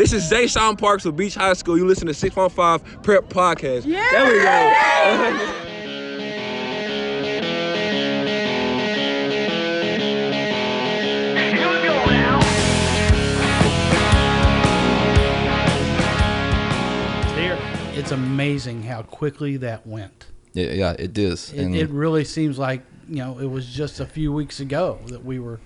This is Zay Sean Parks of Beech High School. You listen to 615 Prep Podcast. Yeah. There we go. it's amazing how quickly that went. Yeah, yeah, it is. It, it, really seems like you know it was just a few weeks ago that we were.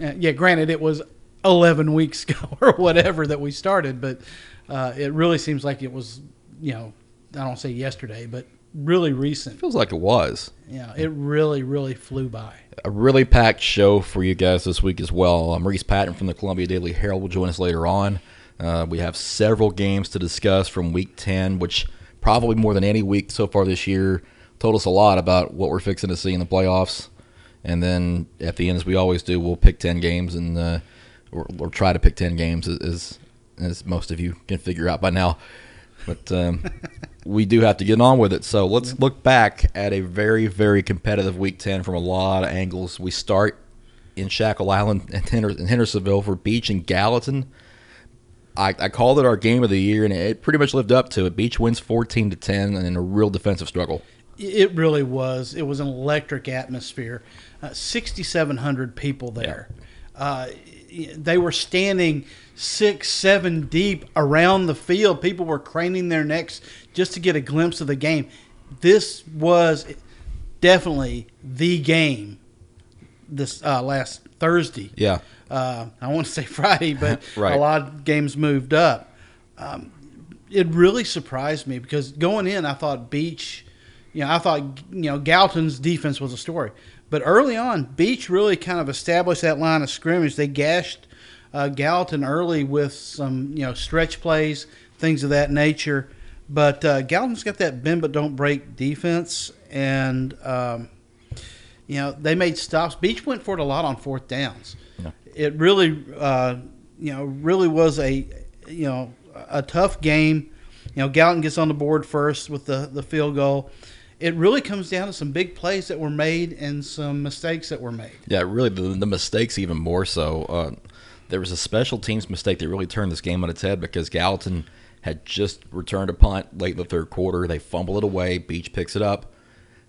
Uh, yeah, granted, it was eleven weeks ago or whatever that we started, but uh, it really seems like it was you know I don't say yesterday, but really recent. Feels like it was. Yeah, it really, really flew by. A really packed show for you guys this week as well. Um, Reese Patton from the Columbia Daily Herald will join us later on. Uh, we have several games to discuss from Week 10, which probably more than any week so far this year told us a lot about what we're fixing to see in the playoffs. And then at the end, as we always do, we'll pick 10 games and uh, or, or, try to pick 10 games, as, as most of you can figure out by now. But um, we do have to get on with it. So let's look back at a very, very competitive Week 10 from a lot of angles. We start in Shackle Island and Hendersonville for Beech and Gallatin. I, I called it our game of the year, and it pretty much lived up to it. Beech wins 14 to 10, and in a real defensive struggle. It really was. It was an electric atmosphere. Uh, 6,700 people there. Yeah. Uh, they were standing six, seven deep around the field. People were craning their necks just to get a glimpse of the game. This was definitely the game this uh, last Thursday. Yeah uh, I want to say Friday, but right. a lot of games moved up. Um, it really surprised me because going in, I thought Beech, you know, I thought you know Gallatin's defense was a story, but early on, Beech really kind of established that line of scrimmage. They gashed uh, Gallatin early with some you know stretch plays, things of that nature. But uh, Gallatin's got that bend but don't break defense, and um, you know they made stops. Beech went for it a lot on fourth downs it really, uh, you know, really was a, you know, a tough game. You know, Gallatin gets on the board first with the, the field goal. It really comes down to some big plays that were made and some mistakes that were made. Yeah, really, the, the mistakes even more so. Uh, there was a special teams mistake that really turned this game on its head because Gallatin had just returned a punt late in the third quarter. They fumble it away. Beech picks it up,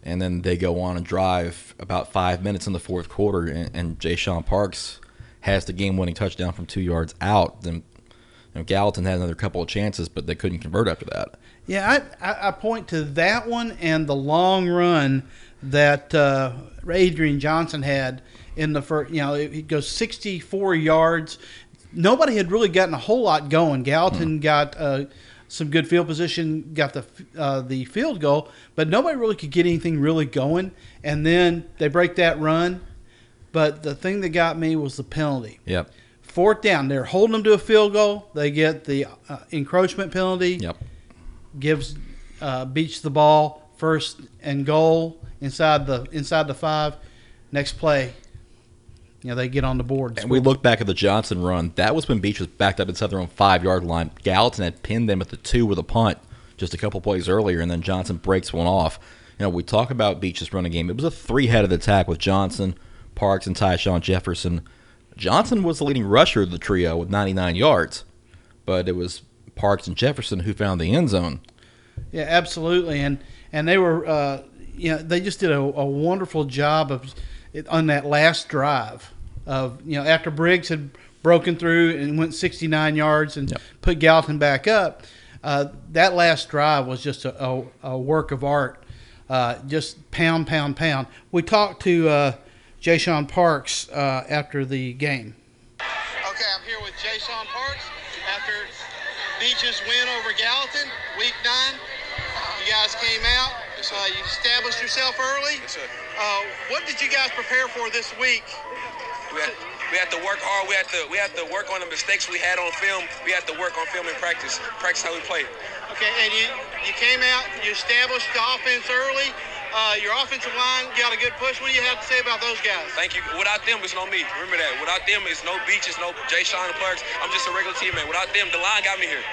and then they go on and drive about five minutes in the fourth quarter. And, and Jay Sean Parks has the game-winning touchdown from two yards out, then you know, Gallatin had another couple of chances, but they couldn't convert after that. Yeah, I, I point to that one and the long run that uh, Adrian Johnson had in the first. You know, he goes 64 yards. Nobody had really gotten a whole lot going. Gallatin mm. got. Uh, some good field position, got the uh, the field goal, but nobody really could get anything really going. And then they break that run, but the thing that got me was the penalty. Yep. Fourth down, they're holding them to a field goal. They get the uh, encroachment penalty. Yep. Gives uh, Beech the ball first and goal inside the inside the five. Next play, you know they get on the board. And we look back at the Johnson run. That was when Beech was backed up inside their own five yard line. Gallatin had pinned them at the two with a punt just a couple plays earlier, and then Johnson breaks one off. You know, we talk about Beech's running game. It was a three headed attack with Johnson, Parks and Tyshawn Jefferson. Johnson was the leading rusher of the trio with 99 yards, but it was Parks and Jefferson who found the end zone. Yeah, absolutely, and and they were, uh, you know, they just did a, a wonderful job of on that last drive of you know after Briggs had broken through and went 69 yards and yep. put Gallatin back up. Uh, that last drive was just a, a, a work of art. Uh, just pound, pound, pound. We talked to uh, Jay Sean Parks uh, after the game. Okay, I'm here with Jay Sean Parks after Beech's win over Gallatin, week nine. You guys came out, so you established yourself early. Yes, sir. Uh, what did you guys prepare for this week? We had, we had to work hard. We had to we had to work on the mistakes we had on film. We had to work on film and practice. Practice how we play. Okay, and you you came out, you established the offense early. Uh, your offensive line got a good push. What do you have to say about those guys? Thank you. Without them, it's no me. Remember that. Without them, it's no beaches, no Jay Sean Parks. I'm just a regular teammate. Without them, the line got me here.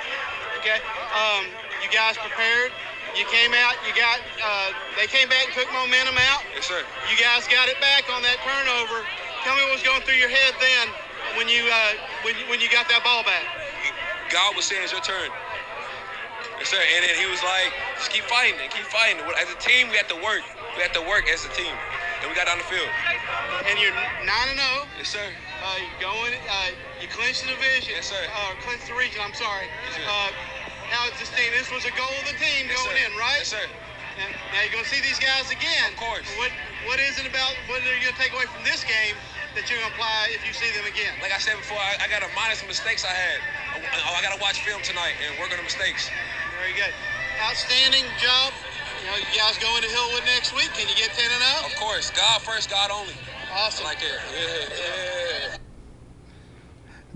Okay. Um, you guys prepared. You came out. You got. Uh, they came back and took momentum out. Yes, sir. You guys got it back on that turnover. Tell me what was going through your head then when you uh, when when you got that ball back. God was saying, it's your turn. Yes, sir. And then he was like, just keep fighting and keep fighting. As a team, we have to work. We have to work as a team. And we got on the field. And you're 9 and 0. Yes, sir. Uh, you're going, uh, you clinched the division. Yes, sir. Uh, clinched the region, I'm sorry. Yes, sir. Uh, now, this, thing, this was a goal of the team Yes, going sir. in, right? Yes, sir. And now you're going to see these guys again. Of course. What What is it about, what are you going to take away from this game that you're going to apply if you see them again? Like I said before, I, I got to minus some mistakes I had. I, I got to watch film tonight and work on the mistakes. Very good. Outstanding job. You know, you guys going to Hillwood next week. Can you get 10 and Of course, God first, God only. Awesome. Like that. Yeah, yeah.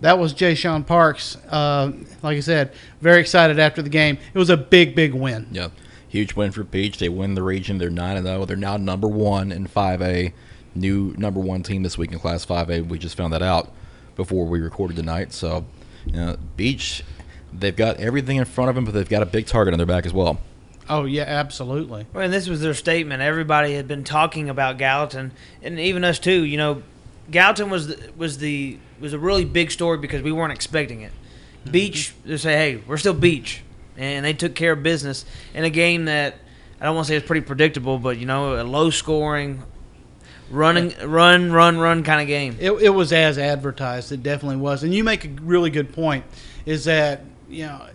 That was Jay Sean Parks. Uh, like I said, very excited after the game. It was a big, big win. Yeah, huge win for Beech. They win the region. They're nine and zero. They're now number one in five A. New number one team this week in Class Five A. We just found that out before we recorded tonight. So, you know, Beech, they've got everything in front of them, but they've got a big target on their back as well. Oh yeah, absolutely. Well, and this was their statement. Everybody had been talking about Gallatin, and even us too. You know, Gallatin was the, was the was a really big story because we weren't expecting it. Mm-hmm. Beech, they say, hey, we're still Beech, and they took care of business in a game that I don't want to say it's pretty predictable, but you know, a low scoring, running, run, run, run kind of game. It, it was as advertised. It definitely was. And you make a really good point. Is that you know,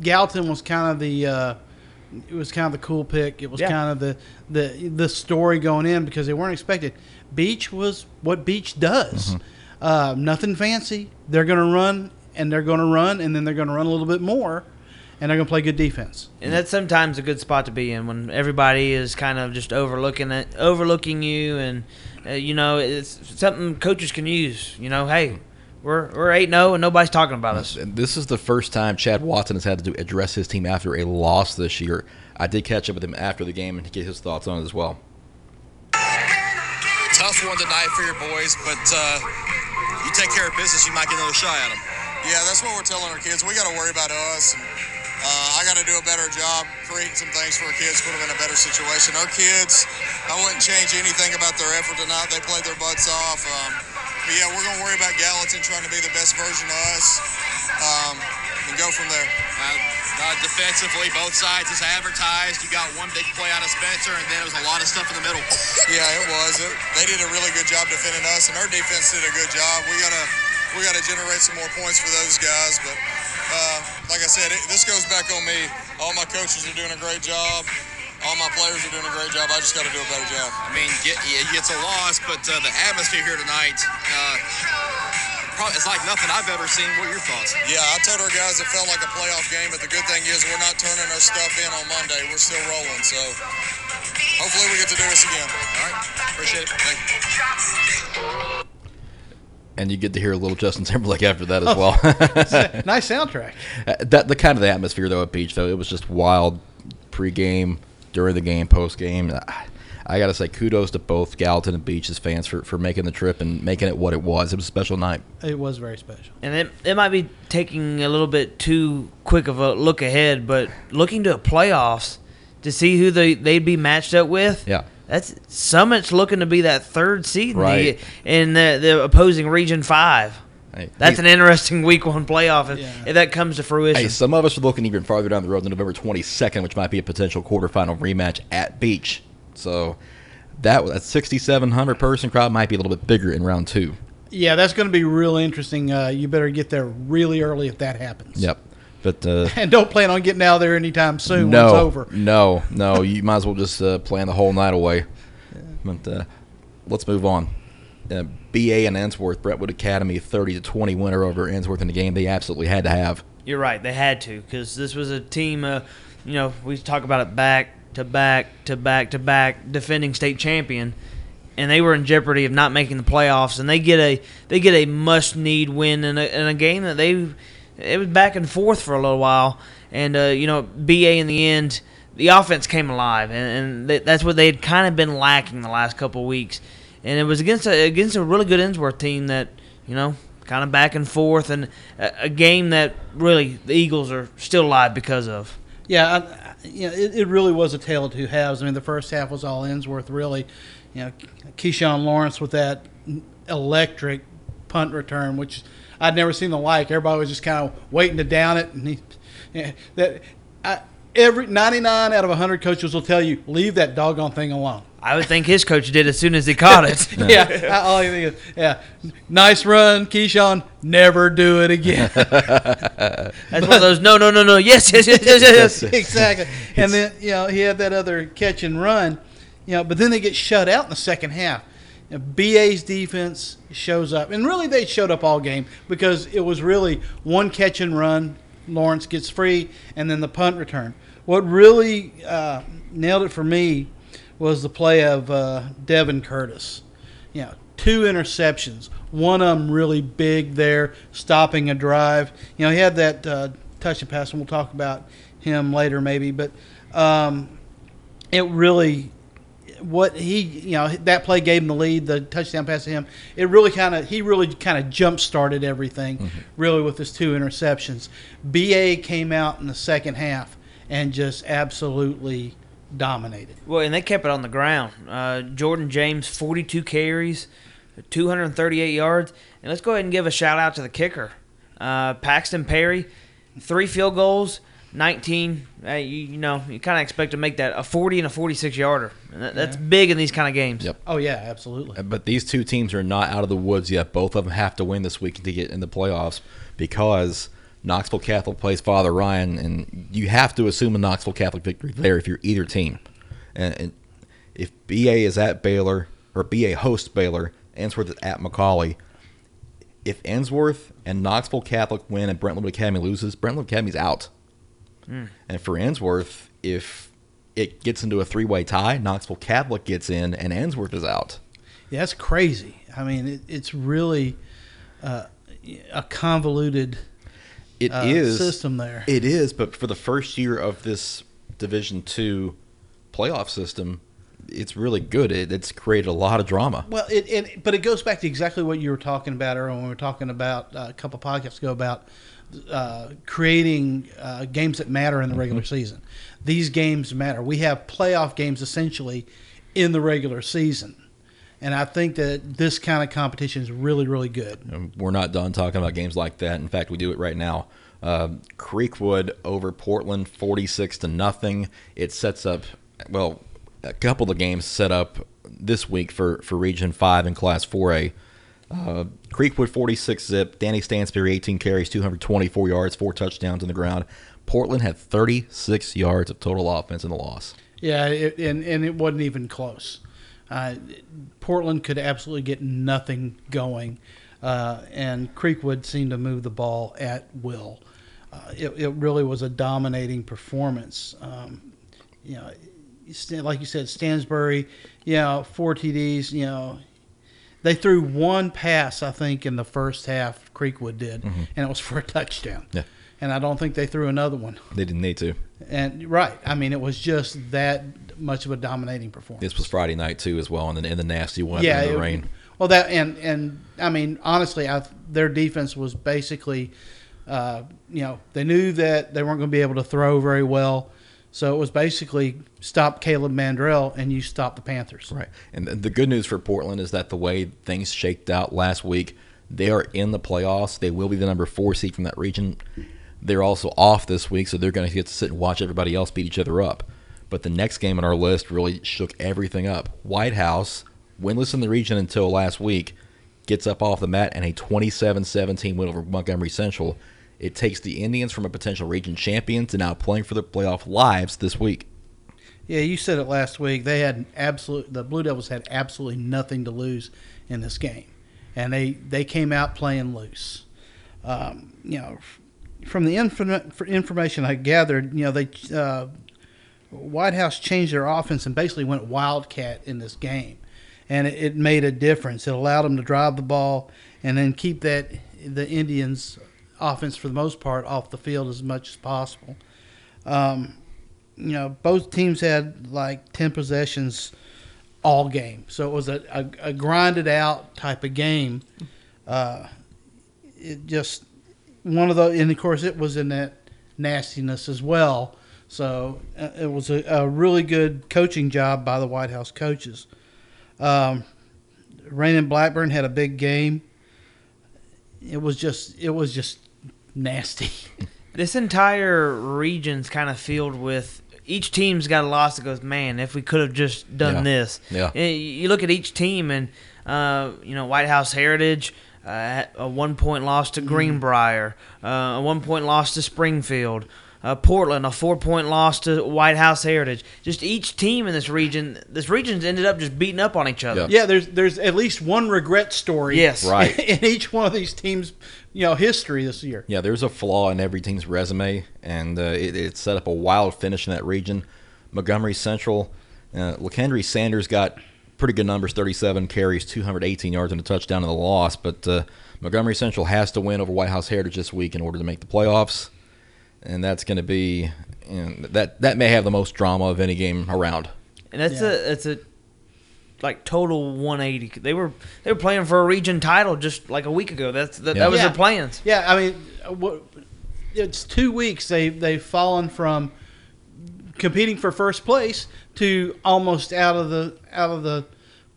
Gallatin was kind of the. Uh, it was kind of the cool pick. It was Yeah. kind of the, the the story going in because they weren't expected. Beech was what Beech does. Uh, nothing fancy. They're going to run and they're going to run and then they're going to run a little bit more, and they're going to play good defense. And that's sometimes a good spot to be in when everybody is kind of just overlooking it, overlooking you, and uh, you know it's something coaches can use. You know, hey, we're we're eight zero and nobody's talking about us. And This is the first time Chad Watson has had to do, address his team after a loss this year. I did catch up with him after the game and get his thoughts on it as well. tough one tonight for your boys, but uh, you take care of business, you might get another shot at them. Yeah, that's what we're telling our kids. We got to worry about us, and uh, I got to do a better job creating some things for our kids, put them in a better situation. Our kids, I wouldn't change anything about their effort tonight. They played their butts off. Um, but yeah, we're going to worry about Gallatin trying to be the best version of us, um, and go from there. Uh, uh, defensively, both sides as advertised. You got one big play out of Spencer, and then it was a lot of stuff in the middle. Yeah, it was. It, they did a really good job defending us, and our defense did a good job. We gotta we gotta generate some more points for those guys. But uh, like I said, it, this goes back on me. All my coaches are doing a great job. All my players are doing a great job. I just got to do a better job. I mean, get, yeah, it's a loss, but uh, the atmosphere here tonight, uh, probably, it's like nothing I've ever seen. What are your thoughts? Yeah, I told our guys it felt like a playoff game, but the good thing is we're not turning our stuff in on Monday. We're still rolling, so hopefully we get to do this again. All right, appreciate it. Thank you. And you get to hear a little Justin Timberlake after that as well. nice soundtrack. Uh, that the kind of the atmosphere though at Beech though it was just wild pre-game, during the game, post-game. I, I got to say kudos to both Gallatin and Beech's fans for, for making the trip and making it what it was. It was a special night. It was very special. And it, it might be taking a little bit too quick of a look ahead, but looking to playoffs to see who they, they'd be matched up with. Yeah. That's Summit's looking to be that third seed in the- in the, the opposing Region 5. Hey, That's hey, an interesting week one playoff if, Yeah. if that comes to fruition. Hey, some of us are looking even farther down the road to November 22nd, which might be a potential quarterfinal rematch at Beech. So that that 6,700 person crowd might be a little bit bigger in round two. Yeah, that's going to be real interesting. Uh, you better get there really early if that happens. Yep. But uh, And don't plan on getting out there anytime soon no, when it's over. no, no, you might as well just uh, plan the whole night away. But uh, let's move on. Uh, BA and Ensworth, Brentwood Academy, 30 to 20 winner over Ensworth in the game they absolutely had to have. You're right. They had to because this was a team. Uh, you know, we talk about it back to back to back to back defending state champion, and they were in jeopardy of not making the playoffs. And they get a they get a must need win in a, in a game that they it was back and forth for a little while. And uh, you know, BA in the end, the offense came alive, and, and th- that's what they had kind of been lacking the last couple of weeks. And it was against a, against a really good Ensworth team that you know kind of back and forth, and a, a game that really the Eagles are still alive because of. Yeah, I, you know, it, it really was a tale of two halves. I mean, the first half was all Ensworth, really. You know, Keyshawn Lawrence with that electric punt return, which I'd never seen the like. Everybody was just kind of waiting to down it, and he yeah, that I, every 99 out of 100 coaches will tell you leave that doggone thing alone. I would think his coach did as soon as he caught it. yeah, all I think is, yeah, nice run, Keyshawn. Never do it again. That's one of those no, no, no, no. Yes, yes, yes, yes, yes. exactly. And then you know he had that other catch and run, you know, but then they get shut out in the second half. You know, BA's defense shows up, and really they showed up all game because it was really one catch and run. Lawrence gets free, and then the punt return. What really uh, nailed it for me was the play of uh, Devin Curtis. You know, two interceptions. One of them really big there, stopping a drive. You know, he had that uh, touch and pass, and we'll talk about him later maybe. But um, it really, what he, you know, that play gave him the lead, the touchdown pass to him. It really kind of, he really kind of jump started everything, mm-hmm. really with his two interceptions. BA came out in the second half and just absolutely dominated. Well, and they kept it on the ground. Uh, Jordan James, 42 carries, 238 yards. And let's go ahead and give a shout out to the kicker, uh, Paxton Perry, three field goals, 19. Uh, you, you, know, you kind of expect to make that a 40 and a 46 yarder. That, that's yeah. big in these kind of games. Yep. Oh yeah, absolutely. Uh, but these two teams are not out of the woods yet. Both of them have to win this week to get in the playoffs because Knoxville Catholic plays Father Ryan, and you have to assume a Knoxville Catholic victory there if you're either team. And, and if BA is at Baylor or BA hosts Baylor, Ensworth is at McCallie. If Ensworth and Knoxville Catholic win and Brentwood Academy loses, Brentwood Academy's out. Mm. And for Ensworth, if it gets into a three-way tie, Knoxville Catholic gets in and Ensworth is out. Yeah, that's crazy. I mean, it, it's really uh, a convoluted it uh, is system there. It is, but for the first year of this Division Two playoff system, it's really good. It, it's created a lot of drama. Well, it, it, but it goes back to exactly what you were talking about earlier when we were talking about uh, a couple podcasts ago about uh, creating uh, games that matter in the regular mm-hmm. season. These games matter. We have playoff games essentially in the regular season. And I think that this kind of competition is really, really good. And we're not done talking about games like that. In fact, we do it right now. Uh, Creekwood over Portland, forty-six to nothing. It sets up well, a couple of the games set up this week for for Region Five and Class Four A. Uh, Creekwood 46 zip. Danny Stansberry 18 carries, 224 yards, four touchdowns on the ground. Portland had 36 yards of total offense in the loss. Yeah, it, and and it wasn't even close. Uh, Portland could absolutely get nothing going, uh, and Creekwood seemed to move the ball at will. Uh, it, it, really was a dominating performance. Um, you know, like you said, Stansberry, you know, four TDs. You know, they threw one pass, I think, in the first half. Creekwood did, mm-hmm. and it was for a touchdown. Yeah. And I don't think they threw another one. They didn't need to. And right, I mean, it was just that much of a dominating performance. This was Friday night too, as well, and in the nasty one yeah, in the rain. Well, that and and I mean, honestly, I, their defense was basically, uh, you know, they knew that they weren't going to be able to throw very well. So it was basically stop Caleb Mandrell and you stop the Panthers. Right. And the good news for Portland is that the way things shaked out last week, they are in the playoffs. They will be the number four seed from that region. They're also off this week, so they're going to get to sit and watch everybody else beat each other up. But the next game on our list really shook everything up. White House, winless in the region until last week, gets up off the mat and a 27 17 win over Montgomery Central. It takes the Indians from a potential region champion to now playing for their playoff lives this week. Yeah, you said it last week. They had absolute the Blue Devils had absolutely nothing to lose in this game, and they they came out playing loose. Um, you know, from the information I gathered, you know they uh, White House changed their offense and basically went wildcat in this game, and it, it, made a difference. It allowed them to drive the ball and then keep that the Indians' offense for the most part off the field as much as possible. Um, you know, both teams had like ten possessions all game, so it was a, a, a grinded out type of game. Uh, it just one of the, and of course, it was in that nastiness as well so uh, it was a, a, really good coaching job by the White House coaches. Um, Raymond Blackburn had a big game. it was just it was just nasty. this entire region's kind of filled with each team's got a loss that goes, man, if we could have just done Yeah. this. Yeah. You look at each team, and uh, you know White House Heritage, uh, a one point loss to Greenbrier, uh, a one point loss to Springfield. Uh, Portland, a four-point loss to White House Heritage. Just each team in this region, this region's ended up just beating up on each other. Yeah. yeah, there's there's at least one regret story. Yes. Right. in each one of these teams, you know, history this year. Yeah, there's a flaw in every team's resume, and uh, it, it set up a wild finish in that region. Montgomery Central, uh, LaKendry Sanders got pretty good numbers 37 carries, 218 yards, and a touchdown in the loss. But uh, Montgomery Central has to win over White House Heritage this week in order to make the playoffs, and that's going to be you know, that that may have the most drama of any game around. and that's Yeah. a that's a like total 180. They were they were playing for a region title just like a week ago. That's that, Yeah. that was Yeah. their plans. Yeah, I mean, uh, it's two weeks they they've fallen from competing for first place to almost out of the out of the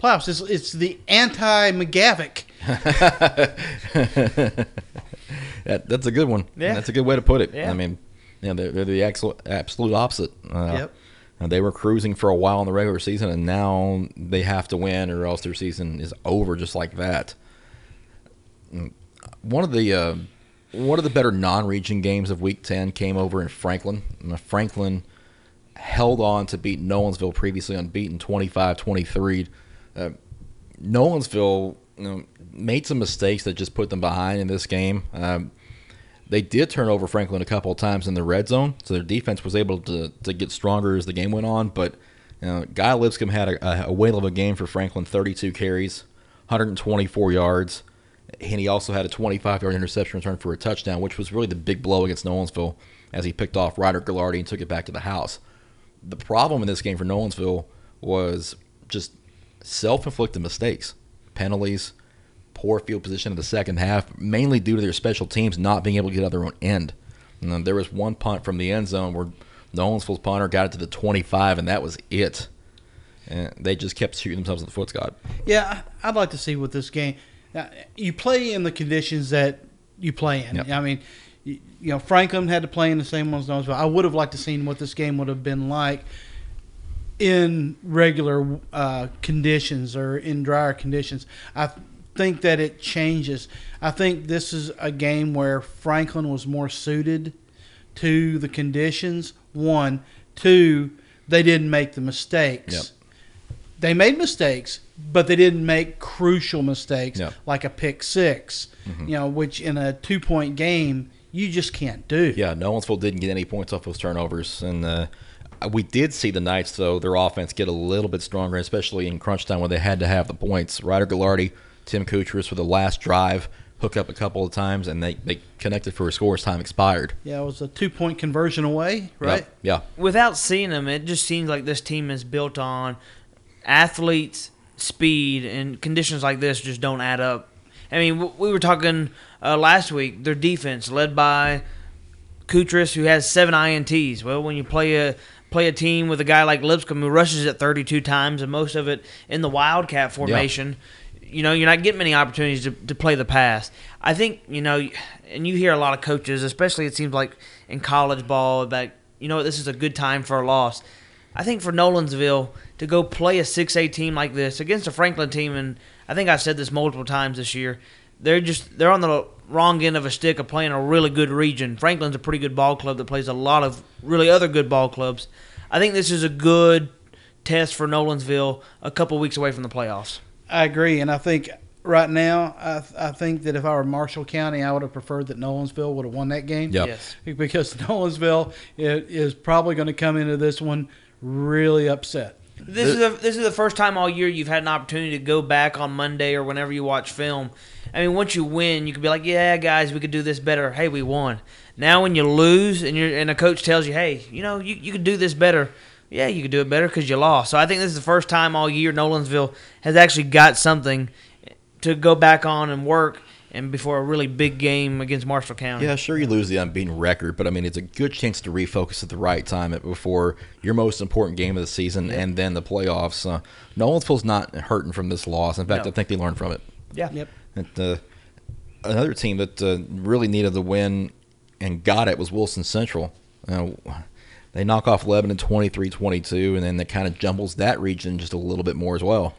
playoffs. It's, it's the anti McGavock. That, that's a good one. Yeah. That's a good way to put it. Yeah. I mean, yeah, they're, they're the absolute, absolute opposite. Uh, Yep. and they were cruising for a while in the regular season, and now they have to win, or else their season is over just like that. Mm, One of the uh, one of the better non-region games of Week Ten came over in Franklin. Franklin held on to beat Nolensville, previously unbeaten, 25-23. Uh, Nolensville you know, made some mistakes that just put them behind in this game. Um, they did turn over Franklin a couple of times in the red zone, so their defense was able to, to get stronger as the game went on. But you know, Guy Lipscomb had a, a, whale of a game for Franklin 32 carries, 124 yards. And he also had a 25 yard interception return for a touchdown, which was really the big blow against Nolensville as he picked off Ryder Gallardi and took it back to the house. The problem in this game for Nolensville was just self inflicted mistakes, penalties, poor field position in the second half, mainly due to their special teams not being able to get out of their own end. And then there was one punt from the end zone where the Nolensville's punter got it to the 25, and that was it. And they just kept shooting themselves in the foot, Scott. Yeah, I'd like to see what this game. Now, you play in the conditions that you play in. Yep. I mean, you, you know, Franklin had to play in the same ones. But I would have liked to seen what this game would have been like in regular uh, conditions or in drier conditions. I think that it changes. I think this is a game where Franklin was more suited to the conditions. One, two, they didn't make the mistakes Yep. they made mistakes, but they didn't make crucial mistakes Yeah. like a pick 6 You know, which in a two point game you just can't do. Yeah, Nolensville didn't get any points off those turnovers, and uh, we did see the Knights though their offense get a little bit stronger, especially in crunch time when they had to have the points. Ryder Gallardi, Tim Kuchris for the last drive, hook up a couple of times, and they, they connected for a score as time expired. Yeah, it was a two point conversion away, right? Yeah, Without seeing them, it just seems like this team is built on athletes, speed, and conditions like this just don't add up. I mean, we were talking uh, last week. Their defense, led by Kutris, who has seven ints. Well, when you play a play a team with a guy like Lipscomb who rushes it 32 times and most of it in the wildcat formation, you know, you're not getting many opportunities to, to play the pass. I think you know, and you hear a lot of coaches, especially it seems like in college ball, that you know this is a good time for a loss. I think for Nolensville to go play a 6A team like this against a Franklin team, and I think I've said this multiple times this year, they're just they're on the wrong end of a stick of playing a really good region. Franklin's a pretty good ball club that plays a lot of really other good ball clubs. I think this is a good test for Nolensville a couple weeks away from the playoffs. I agree, and I think right now, I, I think that if I were Marshall County, I would have preferred that Nolensville would have won that game. Yep. Yes. Because Nolensville i- is probably going to come into this one really upset. This is the, this is the first time all year you've had an opportunity to go back on Monday or whenever you watch film. I mean, once you win, you could be like, "Yeah, guys, we could do this better." Hey, we won. Now, when you lose and you are and a coach tells you, "Hey, you know, you, you could do this better," yeah, you could do it better because you lost. So I think this is the first time all year Nolensville has actually got something to go back on and work, and before a really big game against Marshall County. Yeah, sure, you lose the unbeaten record, but I mean, it's a good chance to refocus at the right time before your most important game of the season and then the playoffs. Uh, Nolensville's not hurting from this loss. In fact, No. I think they learned from it. yeah. Yep. It, uh, another team that uh, really needed the win and got it was Wilson Central. Uh, they knock off Lebanon 23-22, and then that kind of jumbles that region just a little bit more as well.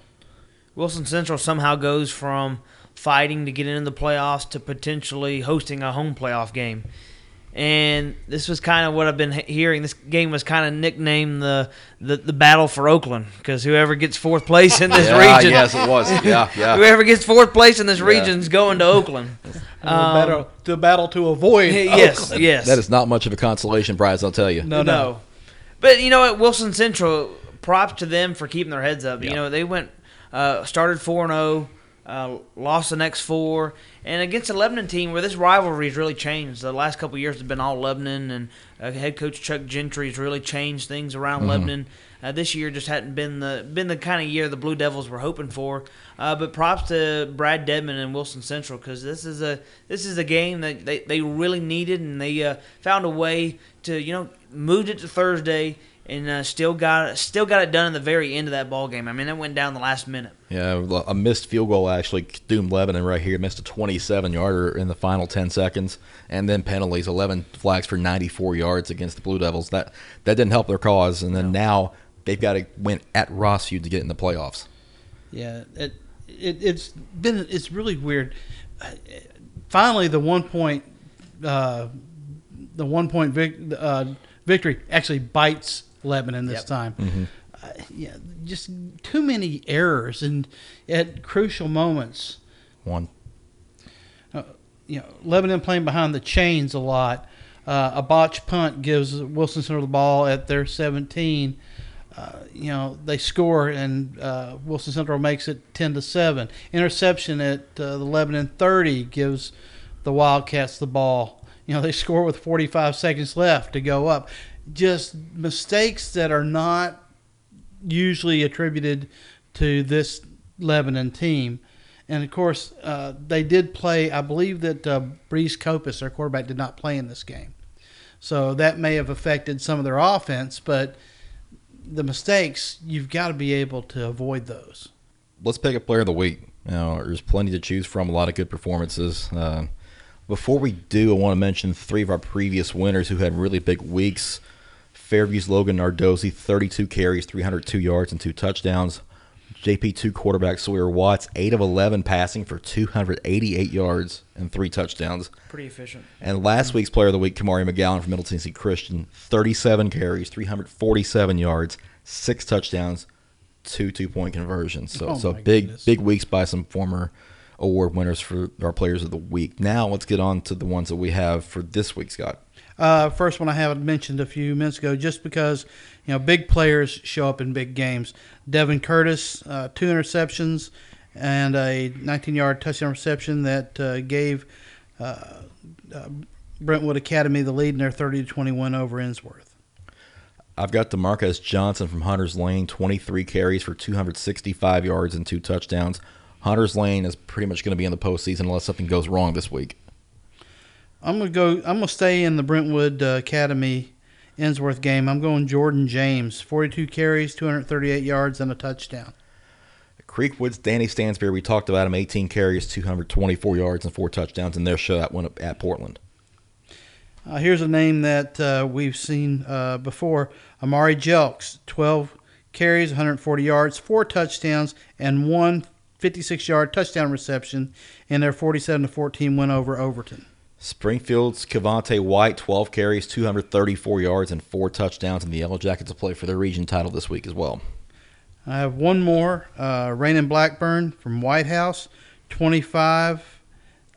Wilson Central somehow goes from fighting to get into the playoffs to potentially hosting a home playoff game. And this was kind of what I've been hearing. This game was kind of nicknamed the the, the battle for Oakland because whoever gets fourth place in this yeah, region, yes, it was, yeah, yeah. whoever gets fourth place in this region is going to Oakland. Um, battle, the battle to avoid. Yes, Oakland. yes. That is not much of a consolation prize, I'll tell you. No, no. But you know what, Wilson Central, props to them for keeping their heads up. Yeah. You know, they went uh, started four and zero, uh, lost the next four, and against a Lebanon team where this rivalry has really changed. The last couple years have been all Lebanon, and uh, head coach Chuck Gentry has really changed things around Lebanon. Uh, this year just hadn't been the been the kind of year the Blue Devils were hoping for. Uh, but props to Brad Dedman and Wilson Central because this is a this is a game that they, they really needed, and they uh, found a way to you know moved it to Thursday and uh, still got still got it done in the very end of that ball game. I mean, it went down the last minute. Yeah, a missed field goal actually doomed Lebanon right here. Missed a 27 yarder in the final 10 seconds, and then penalties. 11 flags for 94 yards against the Blue Devils. That that didn't help their cause, and then now they've got to win at Ross Rossview to get in the playoffs. Yeah, it, it it's been it's really weird. Finally, the one point, uh, the one point vic, uh, victory actually bites Lebanon this Yep. time. Uh, yeah, just too many errors and at crucial moments. One. you know, Lebanon playing behind the chains a lot. Uh, a botch punt gives Wilson Central the ball at their 17. Uh, you know, they score and uh, Wilson Central makes it 10 to 7. Interception at uh, the Lebanon 30 gives the Wildcats the ball. You know, they score with 45 seconds left to go up. Just mistakes that are not usually attributed to this Lebanon team. And of course, uh, they did play. I believe that uh, Breeze Copus, their quarterback, did not play in this game, so that may have affected some of their offense. But the mistakes, you've got to be able to avoid those. Let's pick a player of the week. You know, there's plenty to choose from. A lot of good performances. Uh, before we do, I want to mention three of our previous winners who had really big weeks. Fairview's Logan Nardozzi, 32 carries, 302 yards, and two touchdowns. JP2 quarterback Sawyer Watts, 8 of 11 passing for 288 yards and three touchdowns. Pretty efficient. And last week's player of the week, Kamari McGowan from Middle Tennessee Christian, 37 carries, 347 yards, six touchdowns, two two point conversions. So, Oh so big goodness. big weeks by some former award winners for our players of the week. Now let's get on to the ones that we have for this week, Scott. Uh, first one I have mentioned a few minutes ago, just because you know big players show up in big games. Devin Curtis, uh, two interceptions and a 19-yard touchdown reception that uh, gave uh, uh, Brentwood Academy the lead in their 30 to 21 over Ensworth. I've got Demarcus Johnson from Hunter's Lane, 23 carries for 265 yards and two touchdowns. Hunter's Lane is pretty much going to be in the postseason unless something goes wrong this week. I'm gonna go. I'm gonna stay in the Brentwood uh, Academy Ensworth game. I'm going Jordan James, 42 carries, 238 yards, and a touchdown. Creekwood's Danny Stansberry, we talked about him, 18 carries, 224 yards, and four touchdowns in their shutout win up at Portland. Uh, here's a name that uh, we've seen uh, before: Amari Jelks, 12 carries, 140 yards, four touchdowns, and one 56-yard touchdown reception in their 47 to 14 win over Overton. Springfield's Cavante White, 12 carries, 234 yards, and four touchdowns, and the Yellow Jackets will play for their region title this week as well. I have one more. Uh, Raymond Blackburn from White House, 25,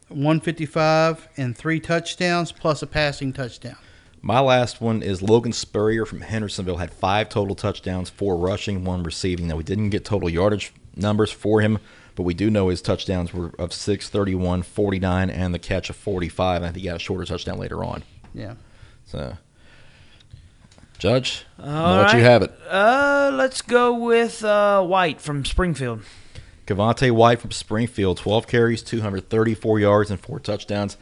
155, and three touchdowns, plus a passing touchdown. My last one is Logan Spurrier from Hendersonville. Had five total touchdowns, four rushing, one receiving. Now we didn't get total yardage numbers for him, but we do know his touchdowns were of 6, 31, 49, and the catch of 45. And I think he got a shorter touchdown later on. Yeah. So, Judge, I'm All let you have it. Uh, let's go with uh, White from Springfield. Cavante White from Springfield, 12 carries, 234 yards, and four touchdowns.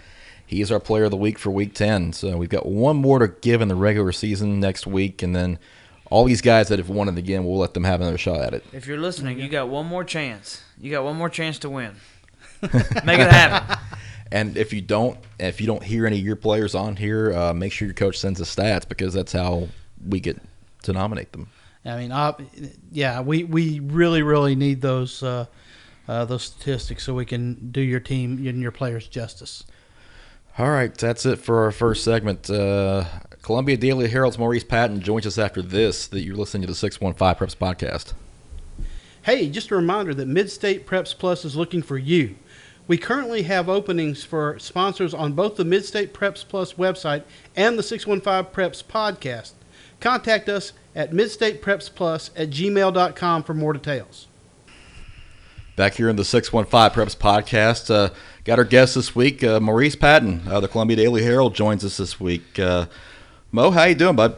He is our player of the week for week 10. So we've got one more to give in the regular season next week. And then all these guys that have won it again, we'll let them have another shot at it. If you're listening, you got one more chance. You got one more chance to win. Make it happen. And if you don't, if you don't hear any of your players on here, uh, make sure your coach sends the stats because that's how we get to nominate them. I mean, uh, yeah, we, we really really need those uh, uh, those statistics so we can do your team and your players justice. All right, that's it for our first segment. Uh, Columbia Daily Herald's Maurice Patton joins us after this. That you're listening to the Six One Five Preps podcast. Hey, just a reminder that Midstate Preps Plus is looking for you. We currently have openings for sponsors on both the Midstate Preps Plus website and the 615 Preps podcast. Contact us at midstateprepsplus at gmail.com for more details. Back here in the 615 Preps podcast, uh, got our guest this week, uh, Maurice Patton, uh, the Columbia Daily Herald, joins us this week. Uh, Mo, how you doing, bud?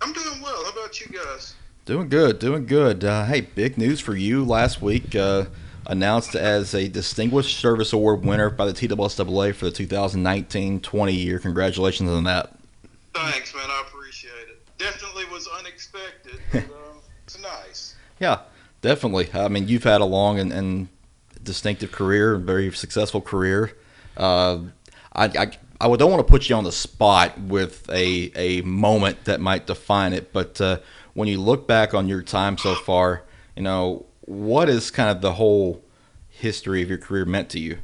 I'm doing well. How about you guys? Doing good, doing good. Uh, hey, big news for you last week. Uh, announced as a Distinguished Service Award winner by the TSSAA for the 2019-20 year. Congratulations on that. Thanks, man. I appreciate it. Definitely was unexpected, but it's nice. Yeah, Definitely. I mean, you've had a long and, and distinctive career, and very successful career. Uh, I, I, I don't want to put you on the spot with a, a moment that might define it, but uh, when you look back on your time so far, you know, what is kind of the whole history of your career meant to you?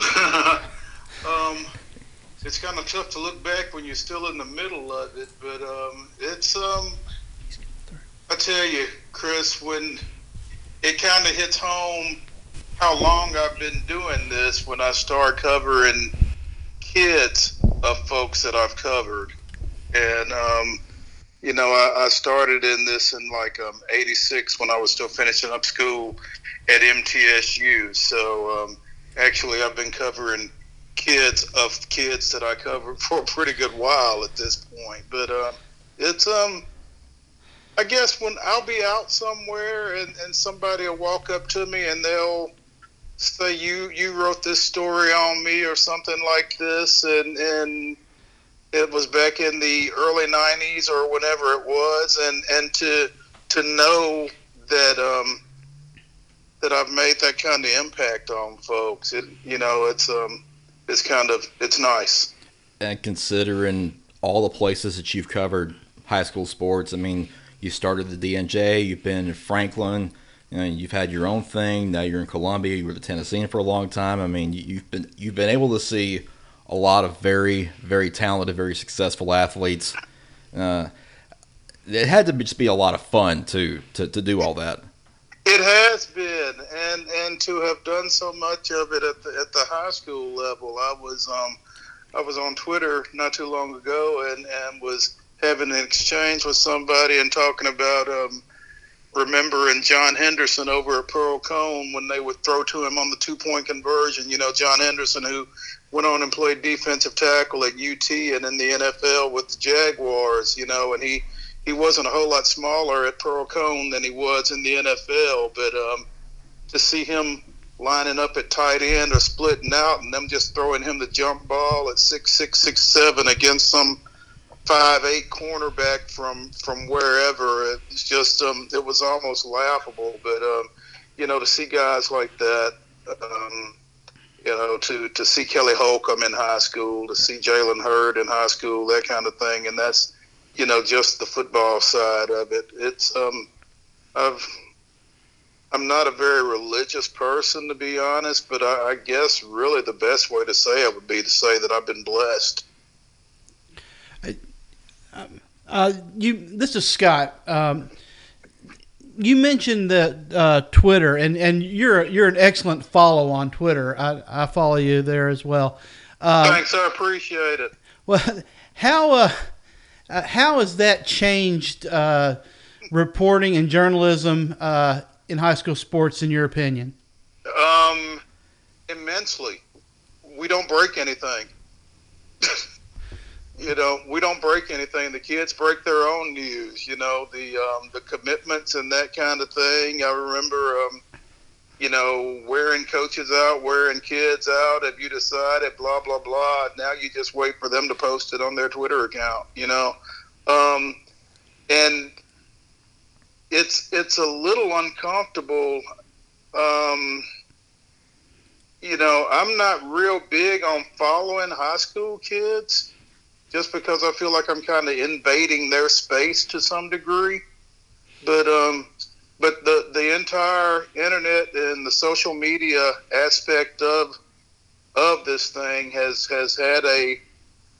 um, it's kind of tough to look back when you're still in the middle of it, but um, it's um, I tell you, Chris, when it kind of hits home how long I've been doing this when I start covering kids of folks that I've covered. And, um, you know, I, I, started in this in like um, 86 when I was still finishing up school at MTSU. So um, actually, I've been covering kids of kids that I covered for a pretty good while at this point. But uh, it's, um, I guess when I'll be out somewhere and, and somebody will walk up to me and they'll say you you wrote this story on me or something like this and and it was back in the early 90s or whenever it was and and to to know that um that I've made that kind of impact on folks it you know it's um it's kind of it's nice and considering all the places that you've covered high school sports I mean you started the DNJ. You've been in Franklin. And you've had your own thing. Now you're in Columbia. You were the Tennessean for a long time. I mean, you've been you've been able to see a lot of very very talented, very successful athletes. Uh, it had to be, just be a lot of fun to, to do all that. It has been, and and to have done so much of it at the at the high school level. I was um I was on Twitter not too long ago, and and was having an exchange with somebody and talking about um, remembering John Henderson over at Pearl-Cohn when they would throw to him on the two point conversion. You know, John Henderson, who went on and played defensive tackle at UT and in the NFL with the Jaguars, you know, and he, he wasn't a whole lot smaller at Pearl-Cohn than he was in the NFL. But um, to see him lining up at tight end or splitting out and them just throwing him the jump ball at six six six seven against some five eight cornerback from from wherever. It's just um, it was almost laughable. But um, you know, to see guys like that, um, you know, to to see Kelly Holcomb in high school, to see Jalen Hurd in high school, that kind of thing, and that's you know just the football side of it. It's um, I've. I'm not a very religious person, to be honest, but I, I guess really the best way to say it would be to say that I've been blessed uh, you, this is Scott. Um, you mentioned that uh, Twitter, and, and you're you're an excellent follow on Twitter. I, I follow you there as well. Uh, Thanks, I appreciate it. Well, how uh, uh, how has that changed uh, reporting and journalism in high school sports, in your opinion? Um, immensely. We don't break anything. you know, we don't break anything. The kids break their own news. You know, the um, the commitments and that kind of thing. I remember, um, you know, wearing coaches out, wearing kids out. Have you decided? Blah blah blah. Now you just wait for them to post it on their Twitter account. You know, um, and it's it's a little uncomfortable. Um, you know, I'm not real big on following high school kids just because I feel like I'm kind of invading their space to some degree. But um, but the the entire internet and the social media aspect of of this thing has has had a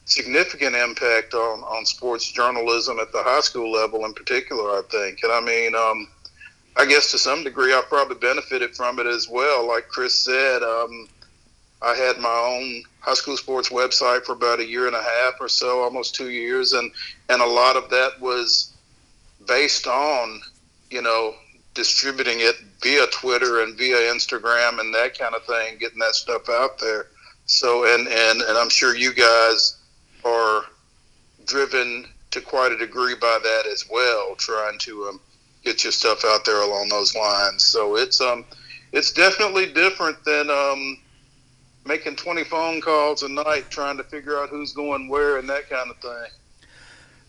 significant impact on on sports journalism at the high school level in particular. I think, and I mean, um, I guess to some degree, I probably benefited from it as well. Like Chris said, um, I had my own high school sports website for about a year and a half or so, almost two years, and and a lot of that was based on you know distributing it via Twitter and via Instagram and that kind of thing, getting that stuff out there. So and and and I'm sure you guys are driven to quite a degree by that as well, trying to um, get your stuff out there along those lines. So it's um it's definitely different than um making 20 phone calls a night trying to figure out who's going where and that kind of thing.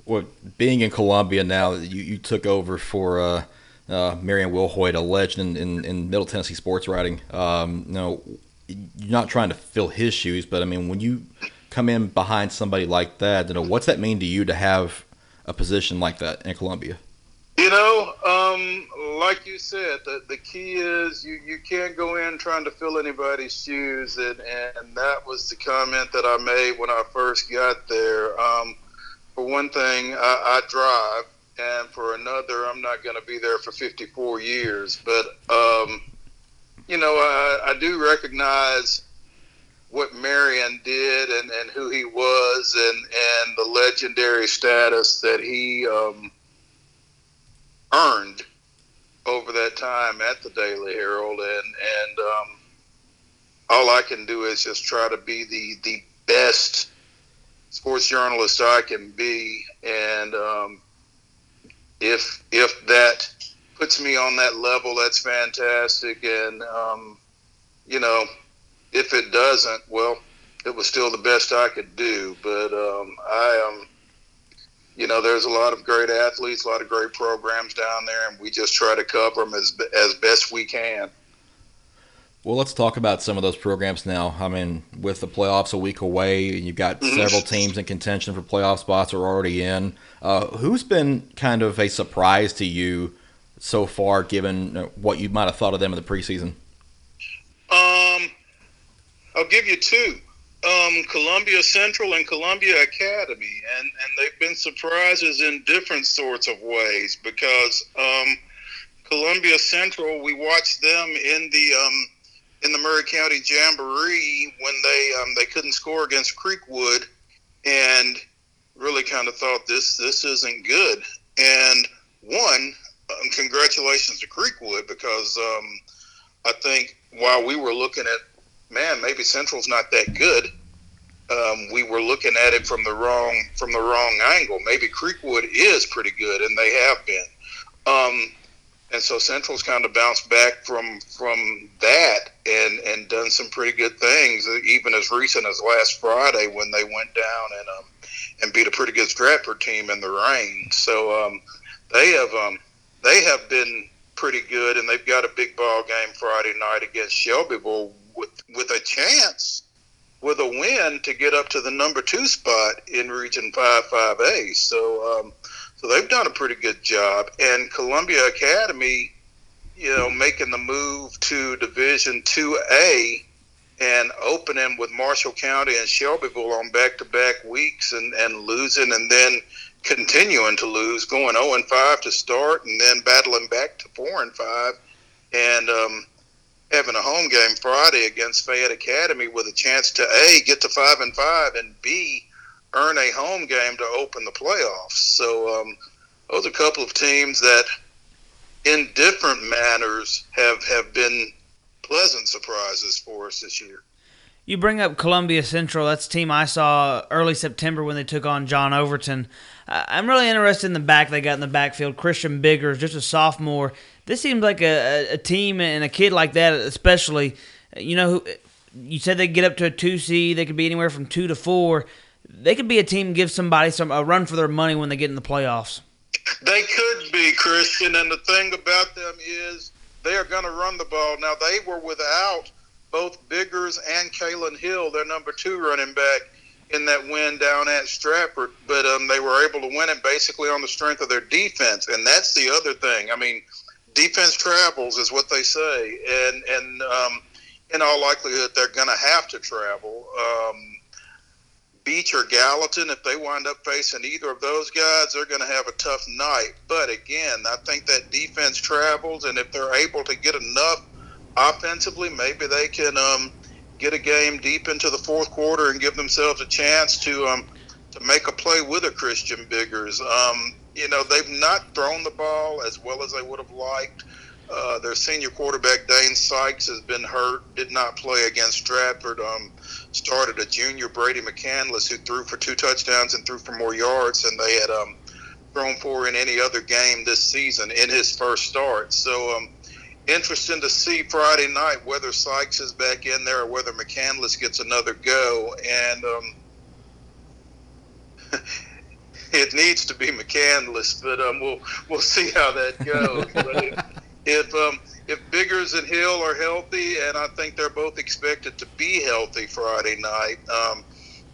Well, being in Columbia now, you, you took over for uh, uh, Marion Wilhoit, a legend in, in, in, Middle Tennessee sports writing. Um, you know, you're not trying to fill his shoes, but I mean, when you come in behind somebody like that, you know, what's that mean to you to have a position like that in Columbia? You know, um, like you said, the, the key is you, you can't go in trying to fill anybody's shoes, and, and that was the comment that I made when I first got there. Um, for one thing, I, I drive, and for another, I'm not going to be there for 54 years. But um, you know, I, I do recognize what Marion did and, and who he was, and and the legendary status that he um, earned over that time at the Daily Herald, and and um, all I can do is just try to be the the best sports journalist I can be, and um, if if that puts me on that level, that's fantastic, and um, you know, if it doesn't, well, it was still the best I could do, but um, I am. You know, there's a lot of great athletes, a lot of great programs down there, and we just try to cover them as as best we can. Well, let's talk about some of those programs now. I mean, with the playoffs a week away, and you've got mm-hmm. several teams in contention for playoff spots are already in. Uh, who's been kind of a surprise to you so far, given what you might have thought of them in the preseason? Um, I'll give you two um, Columbia Central and Columbia Academy, and, and they've been surprises in different sorts of ways because um, Columbia Central, we watched them in the um, in the Maury County Jamboree when they um, they couldn't score against Creekwood, and really kind of thought this this isn't good. And one, um, congratulations to Creekwood because um, I think while we were looking at man, maybe Central's not that good. Um, we were looking at it from the wrong from the wrong angle. Maybe Creekwood is pretty good, and they have been. Um, and so Central's kind of bounced back from from that and and done some pretty good things, even as recent as last Friday when they went down and um, and beat a pretty good Stratford team in the rain. So um, they have um, they have been pretty good, and they've got a big ball game Friday night against Shelbyville with with a chance with a win to get up to the number two spot in Region Five Five A. So um, so they've done a pretty good job, and Columbia Academy, you know, making the move to Division Two A and opening with Marshall County and Shelbyville on back to back weeks and, and losing and then continuing to lose, going 0 and 5 to start and then battling back to 4 and 5. And um, having a home game Friday against Fayette Academy with a chance to a get to five and five and b earn a home game to open the playoffs. So um, those are a couple of teams that, in different manners, have have been pleasant surprises for us this year. You bring up Columbia Central. That's a team I saw early September when they took on John Overton. I'm really interested in the back they got in the backfield. Christian Biggers, just a sophomore this seems like a, a team and a kid like that, especially. You know, you said they get up to a two seed. They could be anywhere from two to four. They could be a team give somebody some a run for their money when they get in the playoffs. They could be Christian, and the thing about them is they are going to run the ball. Now they were without both Biggers and Kalen Hill, their number two running back, in that win down at Stratford. But um, they were able to win it basically on the strength of their defense, and that's the other thing. I mean, defense travels is what they say, and and um, in all likelihood they're going to have to travel. Um, Beech or Gallatin, if they wind up facing either of those guys, they're going to have a tough night. But again, I think that defense travels, and if they're able to get enough offensively, maybe they can um, get a game deep into the fourth quarter and give themselves a chance to um, to make a play with a Christian Biggers. Um, you know, they've not thrown the ball as well as they would have liked. Uh, their senior quarterback Dane Sykes has been hurt, did not play against Stratford. Um, started a junior Brady McCandless who threw for two touchdowns and threw for more yards than they had um, thrown for in any other game this season in his first start. So um, interesting to see Friday night whether Sykes is back in there or whether McCandless gets another go. And um, it needs to be McCandless, but um, we'll we'll see how that goes. if, if um, if Biggers and Hill are healthy, and I think they're both expected to be healthy Friday night, um,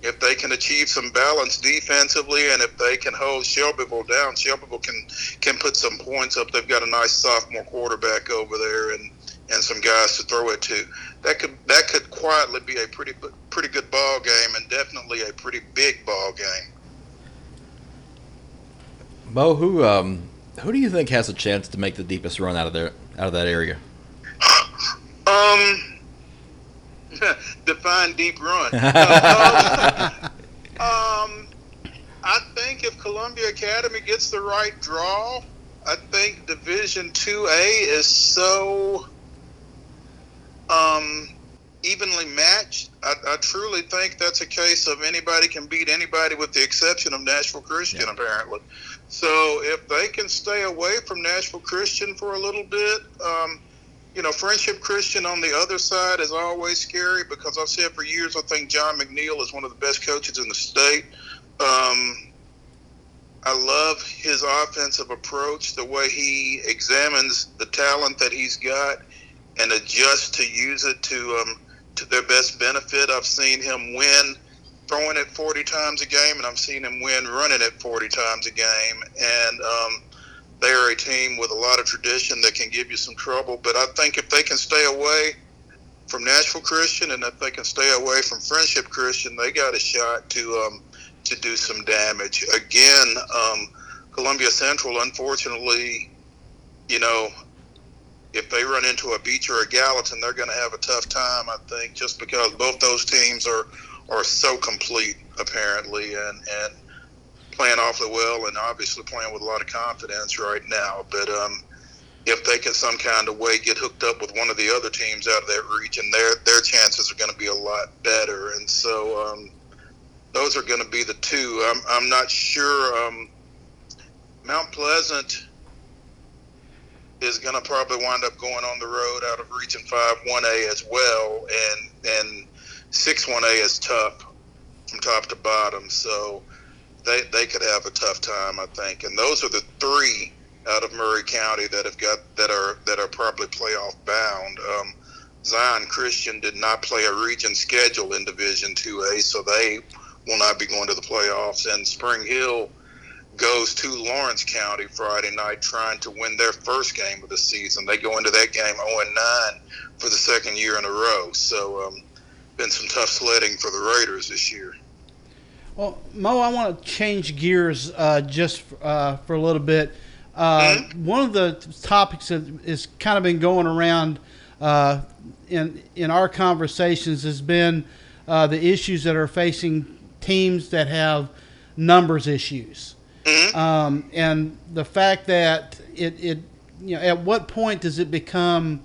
if they can achieve some balance defensively, and if they can hold Shelbyville down, Shelbyville can can put some points up. They've got a nice sophomore quarterback over there, and and some guys to throw it to. That could that could quietly be a pretty pretty good ball game, and definitely a pretty big ball game. Mo, who um, who do you think has a chance to make the deepest run out of there out of that area? Um, define deep run. uh, um, I think if Columbia Academy gets the right draw, I think Division Two A is so um, evenly matched. I, I, truly think that's a case of anybody can beat anybody, with the exception of Nashville Christian, yeah. apparently. So if they can stay away from Nashville Christian for a little bit, um, you know, Friendship Christian on the other side is always scary because I've said for years I think John McNeal is one of the best coaches in the state. Um, I love his offensive approach, the way he examines the talent that he's got and adjusts to use it to um, to their best benefit. I've seen him win throwing it 40 times a game, and I'm seeing them win running it 40 times a game. And um, they are a team with a lot of tradition that can give you some trouble. But I think if they can stay away from Nashville Christian and if they can stay away from Friendship Christian, they got a shot to um, to do some damage. Again, um, Columbia Central, unfortunately, you know, if they run into a Beech or a Gallatin, they're going to have a tough time. I think just because both those teams are are so complete apparently and and playing awfully well and obviously playing with a lot of confidence right now. But um, if they can some kind of way get hooked up with one of the other teams out of that region, their their chances are going to be a lot better. And so um, those are going to be the two. I'm I'm not sure. Um, Mount Pleasant is going to probably wind up going on the road out of Region Five One A as well, and and six one A is tough from top to bottom, so they they could have a tough time, I think. And those are the three out of Maury County that have got that are that are probably playoff bound. Um, Zion Christian did not play a region schedule in Division Two A, so they will not be going to the playoffs. And Spring Hill goes to Lawrence County Friday night trying to win their first game of the season. They go into that game 0 9 for the second year in a row. So um, been some tough sledding for the Raiders this year. Well, Mo, I want to change gears uh, just uh, for a little bit. Uh, mm-hmm. One of the topics that has kind of been going around uh, in in our conversations has been uh, the issues that are facing teams that have numbers issues, mm-hmm. um, and the fact that it, it you know at what point does it become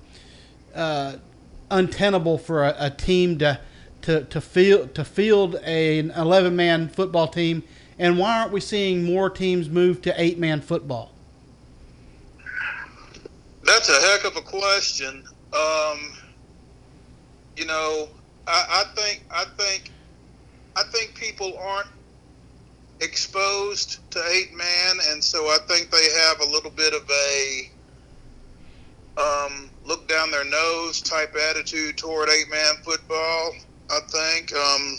uh, untenable for a, a team to to to field to field a, an 11 man football team, and why aren't we seeing more teams move to eight man football? That's a heck of a question. Um, you know, I, I think I think I think people aren't exposed to eight man, and so I think they have a little bit of a um, look down their nose type attitude toward eight man football. I think um,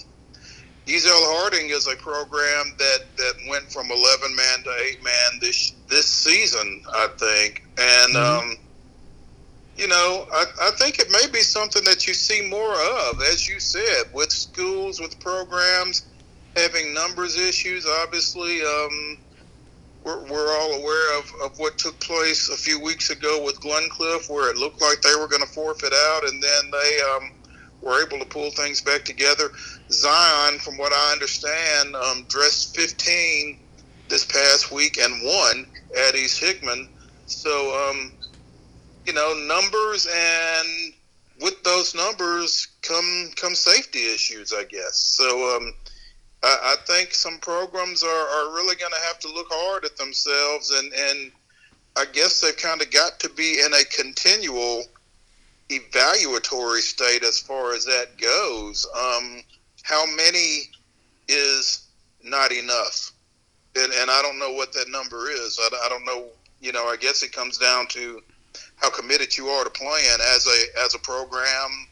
Ezell-Harding is a program that, that went from 11 man to 8 man this this season, I think. And, mm-hmm. um, you know, I, I think it may be something that you see more of, as you said, with schools, with programs having numbers issues. Obviously, um, we're, we're all aware of, of what took place a few weeks ago with Glencliff, where it looked like they were going to forfeit out, and then they um, were able to pull things back together. Zion, from what I understand, um, dressed 15 this past week and won at East Hickman. So, um, you know, numbers and with those numbers come come safety issues, I guess. So, um, I, I, think some programs are, are really going to have to look hard at themselves, and and I guess they've kind of got to be in a continual evaluatory state as far as that goes. Um, how many is not enough? And, and I don't know what that number is. I, I don't know. You know, I guess it comes down to how committed you are to playing as a as a program,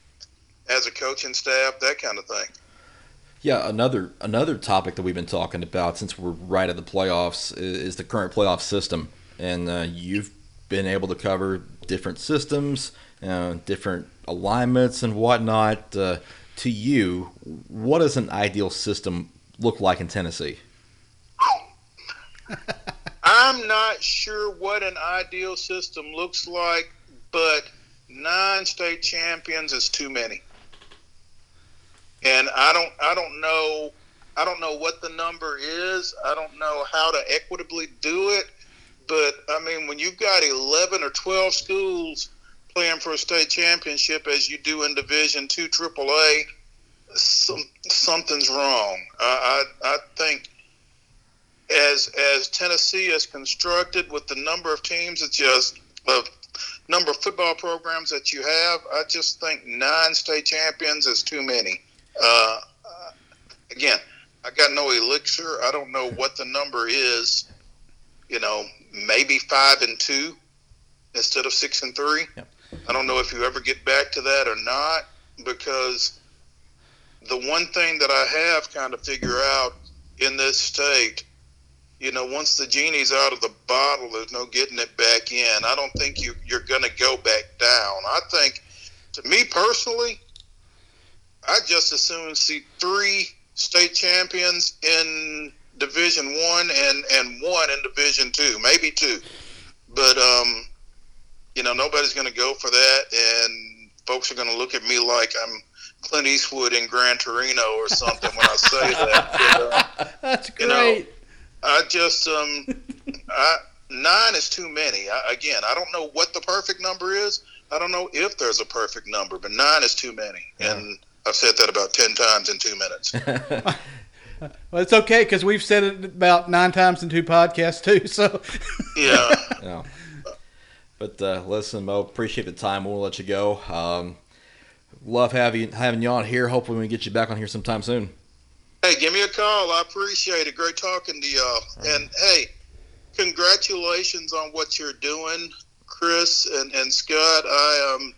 as a coaching staff, that kind of thing. Yeah, another another topic that we've been talking about since we're right at the playoffs is, is the current playoff system, and uh, you've been able to cover different systems, uh, different alignments, and whatnot. Uh, to you, what does an ideal system look like in Tennessee? I'm not sure what an ideal system looks like, but nine state champions is too many. And I don't I don't know I don't know what the number is. I don't know how to equitably do it. But I mean, when you've got 11 or 12 schools playing for a state championship as you do in Division Two AAA, some, something's wrong. I, I, I think as as Tennessee is constructed with the number of teams that just the number of football programs that you have, I just think nine state champions is too many. Uh, again, I got no elixir. I don't know what the number is. You know, maybe five and two instead of six and three. Yep. I don't know if you ever get back to that or not because the one thing that I have kind of figure out in this state, you know, once the genie's out of the bottle, there's no getting it back in. I don't think you you're going to go back down. I think, to me personally, I just as soon see three state champions in Division One and and one in Division Two, maybe two. But um, you know, nobody's going to go for that, and folks are going to look at me like I'm Clint Eastwood in Gran Torino or something when I say that. But, uh, That's great. You know, I just um, I, nine is too many. I, again, I don't know what the perfect number is. I don't know if there's a perfect number, but nine is too many, yeah. and I've said that about 10 times in two minutes. well, it's okay because we've said it about nine times in two podcasts, too. So, yeah. yeah. But uh, listen, Mo, appreciate the time. We'll let you go. Um, love having, having you on here. Hopefully, we can get you back on here sometime soon. Hey, give me a call. I appreciate it. Great talking to y'all. Right. And hey, congratulations on what you're doing, Chris and, and Scott. I um,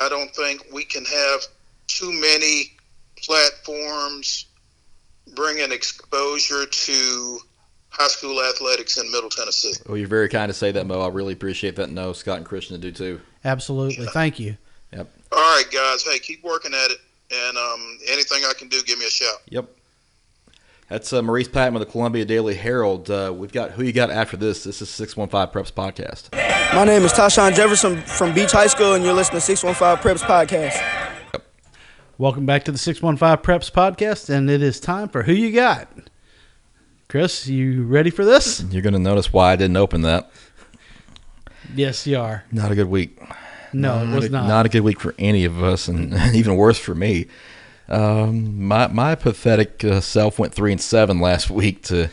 I don't think we can have too many platforms bringing exposure to high school athletics in Middle Tennessee. Well, you're very kind to say that, Mo. I really appreciate that. No, Scott and Christian do too. Absolutely. Yeah. Thank you. Yep. All right, guys. Hey, keep working at it. And um, anything I can do, give me a shout. Yep. That's uh, Maurice Patton with the Columbia Daily Herald. Uh, we've got who you got after this. This is 615 Preps Podcast. My name is Tashawn Jefferson from Beech High School, and you're listening to 615 Preps Podcast. Welcome back to the 615 Preps podcast, and it is time for Who You Got. Chris, you ready for this? You're going to notice why I didn't open that. Yes, you are. Not a good week. No, not it was a, not. Not a good week for any of us, and even worse for me. Um, my my pathetic uh, self went three and seven last week to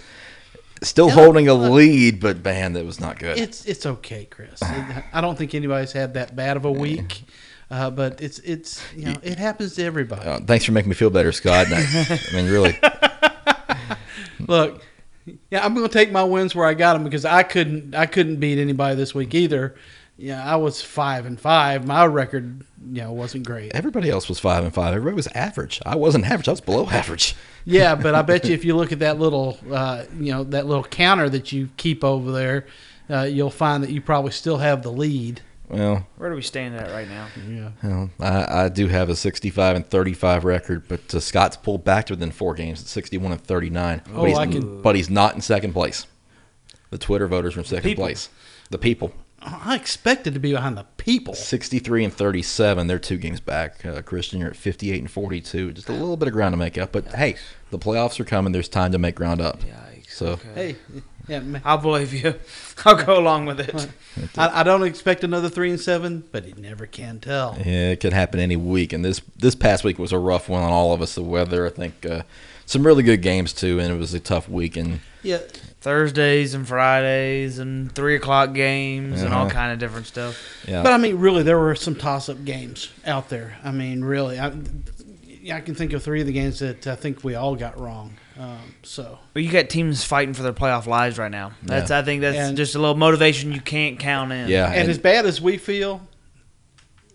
still holding a lead, but man, that was not good. It's it's okay, Chris. I don't think anybody's had that bad of a week. Uh, but it's it's you know it happens to everybody. Uh, thanks for making me feel better, Scott. I, I mean, really. Look, yeah, I'm going to take my wins where I got them because I couldn't I couldn't beat anybody this week either. yeah, I was five and five. My record, you know, wasn't great. Everybody else was five and five. Everybody was average. I wasn't average. I was below average. Yeah, but I bet you if you look at that little, uh, you know, that little counter that you keep over there, uh, you'll find that you probably still have the lead. Well, where do we stand at right now? Yeah. Well, I, I do have a 65 and 35 record, but uh, Scott's pulled back to within four games at 61 and 39. Oh, but, he's, I can- but he's not in second place. The Twitter voters are in second people. place. The people. I expected to be behind the people. 63 and 37. They're two games back. Uh, Christian, you're at 58 and 42. Just a little bit of ground to make up. But hey, the playoffs are coming. There's time to make ground up. Yikes. So Hey, yeah, ma- I'll believe you. I'll go along with it. I, I don't expect another three and seven, but you never can tell. Yeah, it could happen any week. And this this past week was a rough one on all of us. The weather, I think, uh, some really good games too, and it was a tough week. And Yeah, Thursdays and Fridays and three o'clock games and all Uh-huh. kind of different stuff. yeah, But I mean, really, there were some toss-up games out there. I mean, really, I, I can think of three of the games that I think we all got wrong. Um, so But you got teams fighting for their playoff lives right now. That's Yeah. I think that's And- just a little motivation you can't count in. yeah, and, as bad as we feel,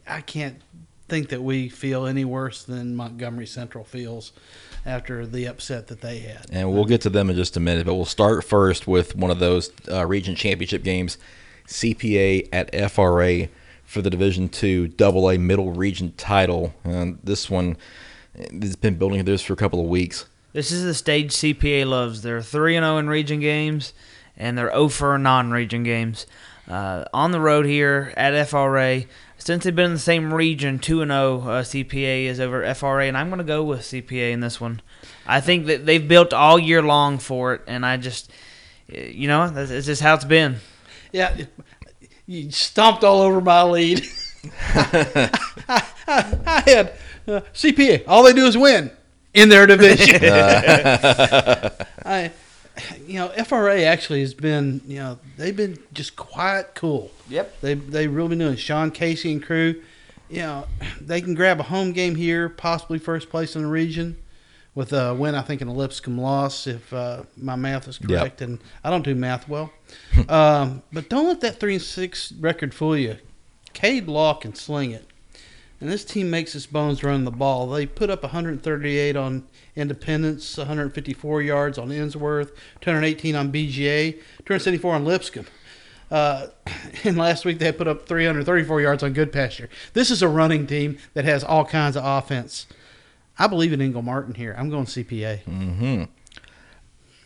I can't think that we feel any worse than Montgomery Central feels after the upset that they had. and we'll get to them in just a minute. But we'll start first with one of those uh, region championship games, CPA at FRA for the Division Two Double A Middle Region title. And this one, has been building this for a couple of weeks. This is the stage CPA loves. They're 3 and 0 in region games, and they're 0 for non region games. Uh, on the road here at FRA, since they've been in the same region, 2 and 0 uh, CPA is over FRA, and I'm going to go with CPA in this one. I think that they've built all year long for it, and I just, you know, that's it's just how it's been. Yeah, you stomped all over my lead. I, I, I had uh, CPA. All they do is win in their division. I, you know, FRA actually has been, you know, they've been just quiet, cool. Yep. They they really been doing. it. Sean Casey and crew, you know, they can grab a home game here, possibly first place in the region, with a win. I think an Lipscomb loss, if uh, my math is Yep. correct, and I don't do math well. um, but don't let that three and six record fool you. Cade Law can sling it, and this team makes its bones run the ball. They put up 138 on Independence, 154 yards on Ensworth, 218 on BGA, 274 on Lipscomb. Uh, and last week they put up 334 yards on Goodpasture. This is a running team that has all kinds of offense. I believe in Ingle Martin here. I'm going CPA. hmm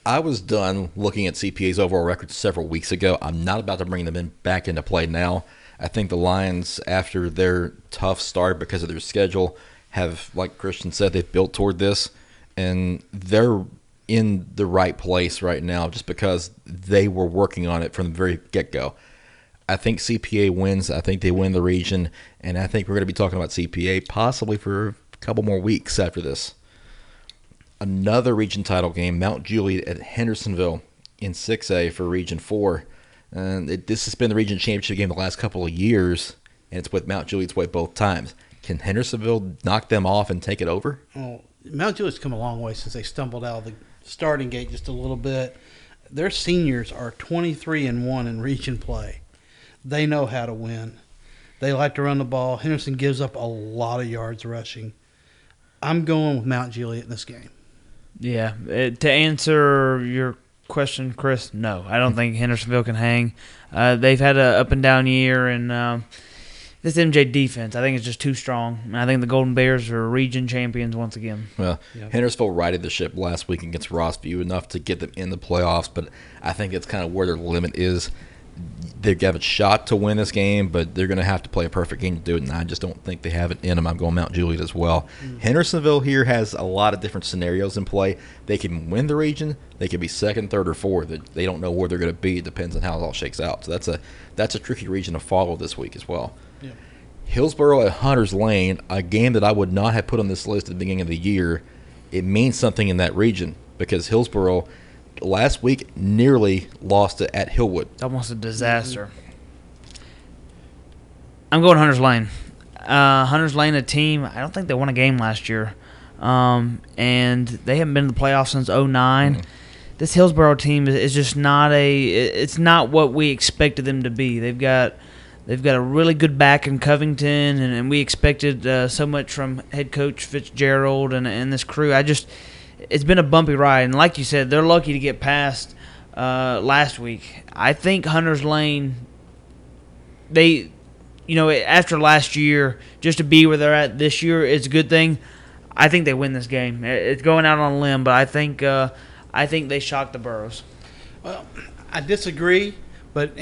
I was done looking at CPA's overall record several weeks ago. I'm not about to bring them in back into play now. I think the Lions, after their tough start because of their schedule, have, like Christian said, they've built toward this, and they're in the right place right now just because they were working on it from the very get go. I think CPA wins. I think they win the region, and I think we're going to be talking about CPA possibly for a couple more weeks after this another region title game, Mount Juliet at Hendersonville in 6A for Region 4. And it, this has been the region championship game the last couple of years, and it's with Mount Juliet's way both times. Can Hendersonville knock them off and take it over? Well, Mount Juliet's come a long way since they stumbled out of the starting gate just a little bit. Their seniors are 23 and 1 in region play. They know how to win. They like to run the ball. Henderson gives up a lot of yards rushing. I'm going with Mount Juliet in this game. Yeah. To answer your question, Chris, no, I don't think Hendersonville can hang. Uh, they've had a up and down year, and um, this MJ defense, I think, is just too strong. And I think the Golden Bears are region champions once again. Well, Yeah. Hendersonville righted the ship last week against Rossview enough to get them in the playoffs, but I think that's kind of where their limit is. They have a shot to win this game, but they're going to have to play a perfect game to do it, and I just don't think they have it in them. I'm going Mount Juliet as well. Mm. Hendersonville here has a lot of different scenarios in play. They can win the region, they could be second, third, or fourth. They- They don't know where they're going to be. It depends on how it all shakes out. So that's a that's a tricky region to follow this week as well. Yeah. Hillsboro at Hunters Lane, a game that I would not have put on this list at the beginning of the year. It means something in that region because Hillsboro last week nearly lost it at Hillwood. Almost a disaster. I'm going Hunter's Lane. Uh, Hunter's Lane, a team, I don't think they won a game last year. Um, and they haven't been in the playoffs since 9 This Hillsboro team is, is just not a. It's not what we expected them to be. They've got They've got a really good back in Covington, and, and we expected uh, so much from head coach Fitzgerald and, and this crew. I just, it's been a bumpy ride, and like you said, they're lucky to get past uh, last week. I think Hunters Lane, they, you know, after last year, just to be where they're at this year is a good thing. I think they win this game. It's going out on a limb, but I think, uh, I think they shock the Burros. Well, I disagree, but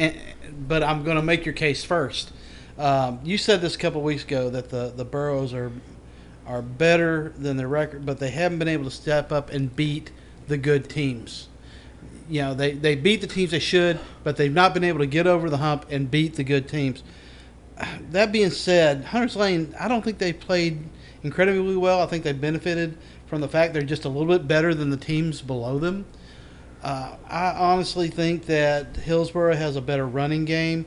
but I'm going to make your case first. Um, you said this a couple weeks ago that the the Burros are are better than the record, but they haven't been able to step up and beat the good teams. You know, they, they beat the teams they should, but they've not been able to get over the hump and beat the good teams. That being said, Hunters Lane, I don't think they played incredibly well. I think they benefited from the fact they're just a little bit better than the teams below them. Uh, I honestly think that Hillsboro has a better running game.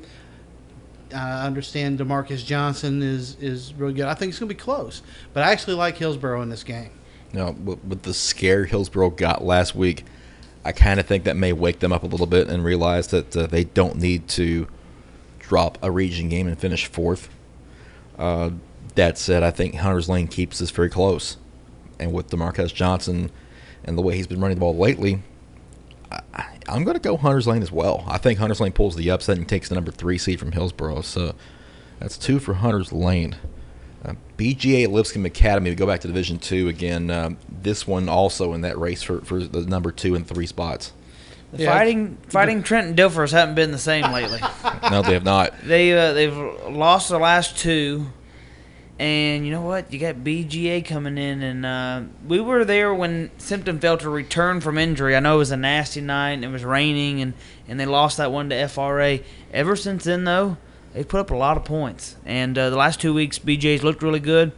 I understand Demarcus Johnson is is really good. I think it's going to be close, but I actually like Hillsboro in this game. No, with the scare Hillsboro got last week, I kind of think that may wake them up a little bit and realize that uh, they don't need to drop a region game and finish fourth. Uh, that said, I think Hunters Lane keeps this very close, and with Demarcus Johnson and the way he's been running the ball lately, I, am going to go Hunter's Lane as well. I think Hunter's Lane pulls the upset and takes the number three seed from Hillsboro. So that's two for Hunter's Lane. Uh, BGA Lipscomb Academy. We go back to Division Two again. Um, this one also in that race for, for the number two and three spots. Yeah. Fighting fighting Trenton Dilfers haven't been the same lately. no, they have not. They uh, they've lost the last two. And you know what? You got BGA coming in, and uh, we were there when Simpton failed to return from injury. I know it was a nasty night, and it was raining, and, and they lost that one to FRA. Ever since then, though, they've put up a lot of points. And uh, the last two weeks, BGA's looked really good.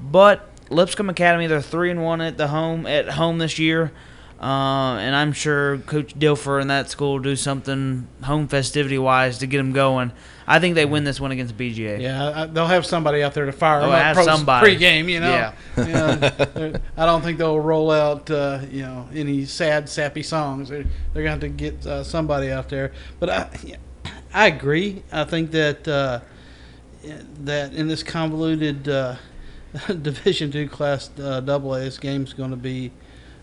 But Lipscomb Academy, they're three and one at the home at home this year. Uh, and I'm sure Coach Dilfer and that school do something home festivity wise to get them going. I think they win this one against BGA. Yeah, they'll have somebody out there to fire them up have somebody. pre-game. You know, yeah. you know, I don't think they'll roll out uh, you know any sad, sappy songs. They're, they're going to have to get uh, somebody out there. But I, I agree. I think that uh, that in this convoluted uh, Division two class uh, double A, this game's going to be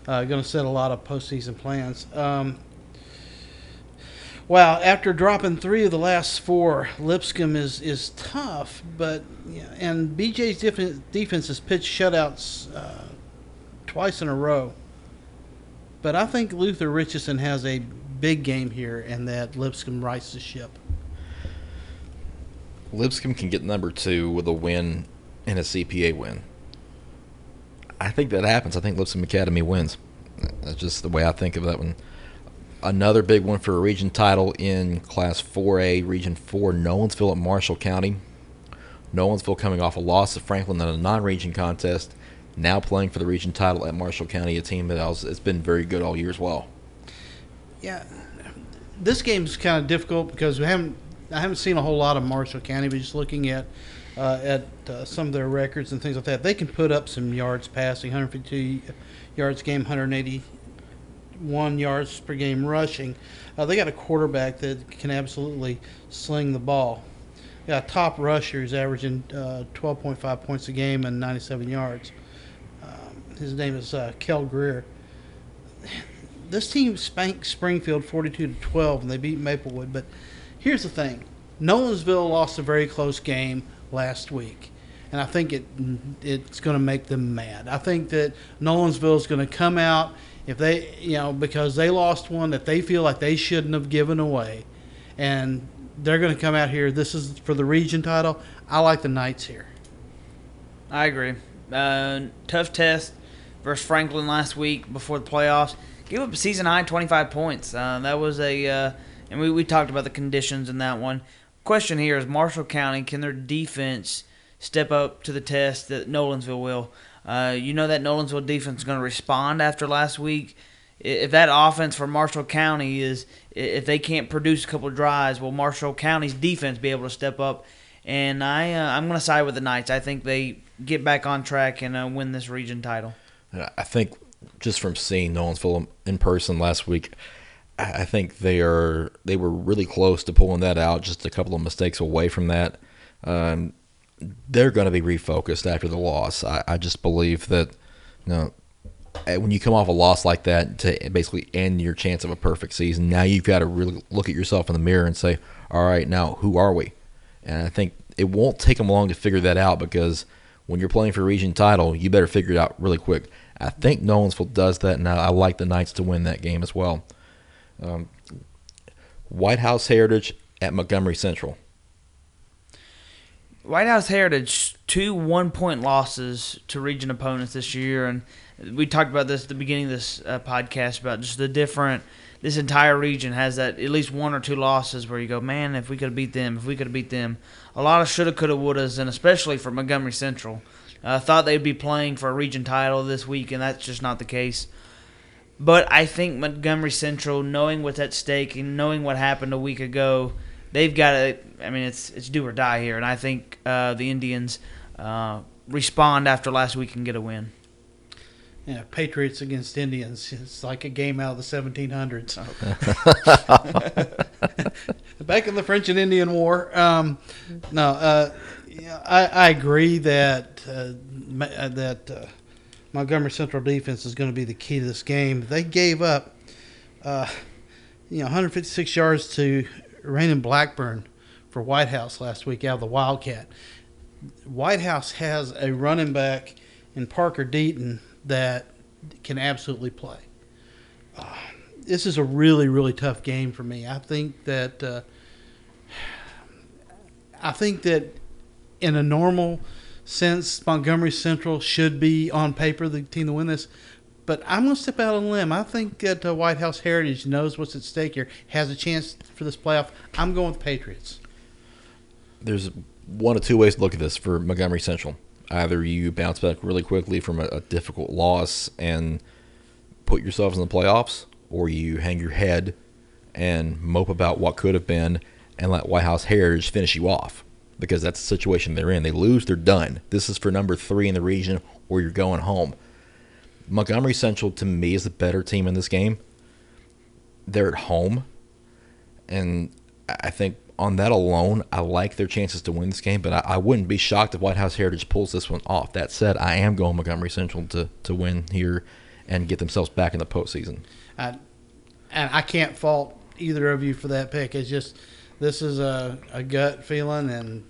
uh, going to set a lot of postseason plans. Um, wow, after dropping three of the last four, Lipscomb is, is tough, but and BJ's defense, defense has pitched shutouts uh, twice in a row. But I think Luther Richardson has a big game here, and that Lipscomb rights the ship. Lipscomb can get number two with a win and a CPA win. I think that happens. I think Lipscomb Academy wins. That's just the way I think of that one. Another big one for a region title in Class 4A, Region 4, Nolensville at Marshall County. Nolensville coming off a loss to Franklin in a non-region contest, now playing for the region title at Marshall County, a team that has been very good all year as well. Yeah, this game's kind of difficult because we haven't I haven't seen a whole lot of Marshall County, but just looking at uh, at uh, some of their records and things like that. They can put up some yards passing, 152 yards game, 181 yards per game rushing. Uh, they got a quarterback that can absolutely sling the ball. They got a top rusher who's averaging 12.5 uh, points a game and 97 yards. Um, his name is uh, Kel Greer. This team spanked Springfield 42 to 12, and they beat Maplewood. But here's the thing: Nolensville lost a very close game last week, and I think it it's going to make them mad. I think that Nolensville is going to come out if they, you know, because they lost one that they feel like they shouldn't have given away, and they're going to come out here. This is for the region title. I like the Knights here. I agree. Uh, tough test versus Franklin last week before the playoffs. Give up a season high 25 points. Uh, that was a, uh, and we, we talked about the conditions in that one question here is Marshall County, can their defense step up to the test that Nolensville will? Uh, you know that Nolensville defense is going to respond after last week. If that offense for Marshall County is, if they can't produce a couple drives, will Marshall County's defense be able to step up? And I, uh, I'm going to side with the Knights. I think they get back on track and uh, win this region title. I think just from seeing Nolensville in person last week, I think they are they were really close to pulling that out, just a couple of mistakes away from that. Um, they're going to be refocused after the loss. I, I just believe that you know eh, when you come off a loss like that to basically end your chance of a perfect season, now you've got to really look at yourself in the mirror and say, all right, now who are we? And I think it won't take them long to figure that out because when you're playing for a region title, you better figure it out really quick. I think Nolensville does that, and I like the Knights to win that game as well. Um, White House Heritage at Montgomery Central. White House Heritage two one point losses to region opponents this year, and we talked about this at the beginning of this uh, podcast about just the different. This entire region has that at least one or two losses where you go, man, if we could have beat them, if we could have beat them. A lot of shoulda, coulda, wouldas, and especially for Montgomery Central. Uh, thought they'd be playing for a region title this week, and that's just not the case. But I think Montgomery Central, knowing what's at stake and knowing what happened a week ago, they've got to. I mean, it's it's do or die here, and I think uh, the Indians uh, respond after last week and get a win. Yeah, Patriots against Indians. It's like a game out of the 1700s. Back in the French and Indian War. Um, no, uh, yeah, I, I, agree that uh, uh, that uh, Montgomery Central defense is going to be the key to this game. They gave up, uh, you know, 156 yards to Raymond Blackburn for White House last week out of the Wildcat. White House has a running back in Parker Deaton that can absolutely play. Uh, this is a really, really tough game for me. I think that uh, I think that in a normal sense, Montgomery Central should be on paper the team to win this. But I'm going to step out on a limb. I think that uh, White House Heritage knows what's at stake here, has a chance for this playoff. I'm going with the Patriots. There's one of two ways to look at this for Montgomery Central. Either you bounce back really quickly from a, a difficult loss and put yourselves in the playoffs, or you hang your head and mope about what could have been and let White House Heritage finish you off because that's the situation they're in. They lose, they're done. This is for number three in the region, or you're going home. Montgomery Central to me is the better team in this game. They're at home, and I think on that alone, I like their chances to win this game. But I, I, wouldn't be shocked if White House Heritage pulls this one off. That said, I am going Montgomery Central to to win here and get themselves back in the postseason. I, and I can't fault either of you for that pick. It's just this is a, a gut feeling, and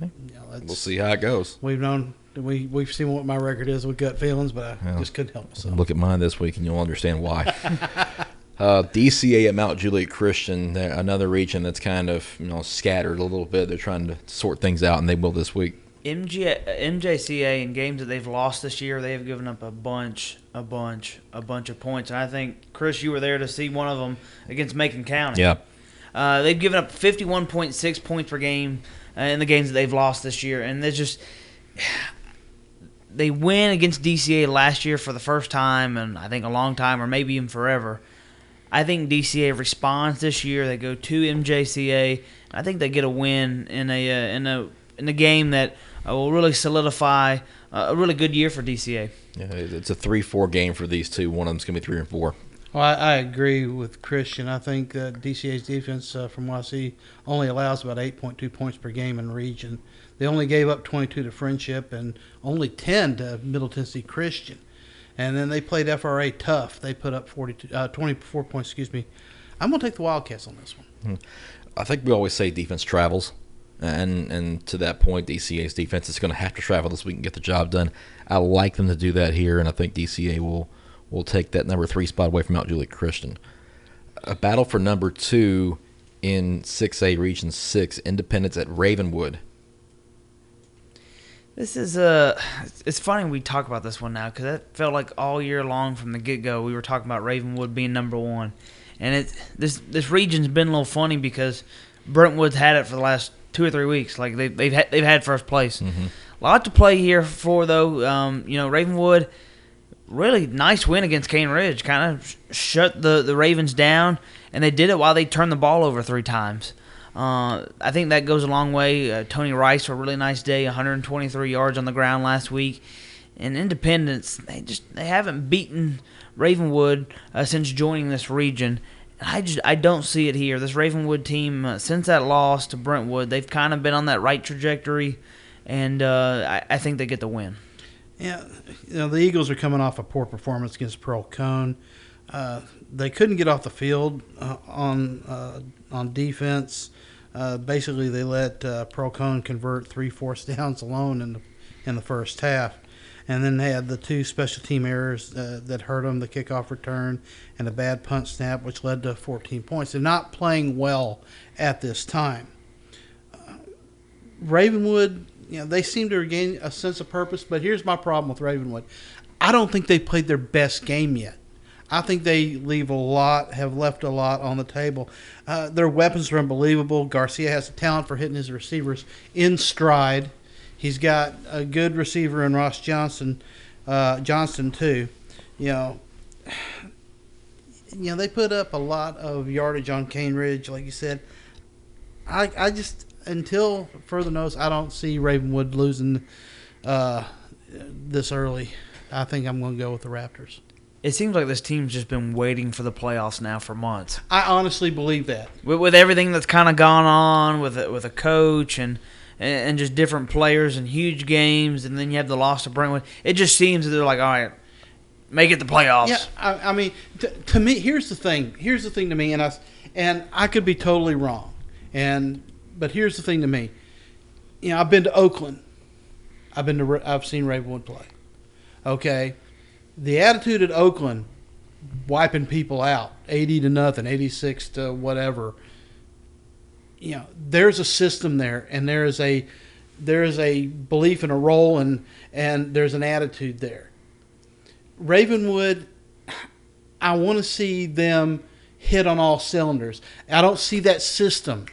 you know, we'll see how it goes. We've known we we've seen what my record is with gut feelings, but I just couldn't help myself. Look at mine this week, and you'll understand why. uh, DCA at Mount Juliet Christian, another region that's kind of you know scattered a little bit. They're trying to sort things out, and they will this week. MG, MJCA in games that they've lost this year, they have given up a bunch, a bunch, a bunch of points. And I think Chris, you were there to see one of them against Macon County. Yeah. Uh, they've given up 51.6 points per game uh, in the games that they've lost this year, and they're just they win against DCA last year for the first time, and I think a long time, or maybe even forever. I think DCA responds this year. They go to MJCA. I think they get a win in a uh, in a in a game that uh, will really solidify uh, a really good year for DCA. Yeah, it's a three-four game for these two. One of them's gonna be three and four. Well, I, I, agree with Christian. I think that DCA's defense, uh, from what I see, only allows about 8.2 points per game in the region. They only gave up 22 to Friendship and only 10 to Middle Tennessee Christian. And then they played FRA tough. They put up 42, uh, 24 points. Excuse me. I'm going to take the Wildcats on this one. Hmm. I think we always say defense travels. And and to that point, DCA's defense is going to have to travel this week and get the job done. I like them to do that here, and I think DCA will – will take that number three spot away from Mount Juliet Christian. A battle for number two in 6A Region 6, Independence at Ravenwood. This is a. Uh, it's funny we talk about this one now because it felt like all year long from the get go we were talking about Ravenwood being number one, and it this this region's been a little funny because Brentwood's had it for the last two or three weeks. Like they they've had, they've had first place. Mm-hmm. A lot to play here for though. Um, you know Ravenwood really nice win against Cane Ridge. Kind of shut the, the Ravens down, and they did it while they turned the ball over three times. Uh, I think that goes a long way. Uh, Tony Rice, a really nice day, 123 yards on the ground last week. and Independence, they just they haven't beaten Ravenwood uh, since joining this region. I just I don't see it here. This Ravenwood team, uh, since that loss to Brentwood, they've kind of been on that right trajectory, and uh, I, I, think they get the win. Yeah, you know the Eagles are coming off a poor performance against Pearl-Cohn. Uh, they couldn't get off the field uh, on uh, on defense. Uh, basically, they let Pearl-Cohn convert three downs alone in the in the first half and then they had the two special team errors uh, that hurt them the kickoff return and a bad punt snap, which led to 14 points. They're not playing well at this time. Uh, Ravenwood, you know, they seem to regain a sense of purpose, but here's my problem with Ravenwood. I don't think they played their best game yet. I think they leave a lot, have left a lot on the table. Uh, their weapons are unbelievable. Garcia has a talent for hitting his receivers in stride. He's got a good receiver in Ross Johnson, uh, too. You know, you know they put up a lot of yardage on Cane Ridge, like you said. I I just until further notice, I don't see Ravenwood losing uh, this early. I think I'm going to go with the Raptors. It seems like this team's just been waiting for the playoffs now for months. I honestly believe that. With, with everything that's kind of gone on with a, with a coach and and, and just different players and huge games, and then you have the loss to Brentwood. It just seems that they're like, all right, make it the playoffs. Yeah, I, I mean, to, to, me, here's the thing. Here's the thing to me, and I and I could be totally wrong, and but here's the thing to me. You know, I've been to Oakland. I've been to I've seen Ravenwood play. Okay, the attitude at Oakland, wiping people out, eighty to nothing, eighty six to whatever you know there's a system there and there is a there is a belief in a role and and there's an attitude there. Ravenwood i want to see them hit on all cylinders. I don't see that system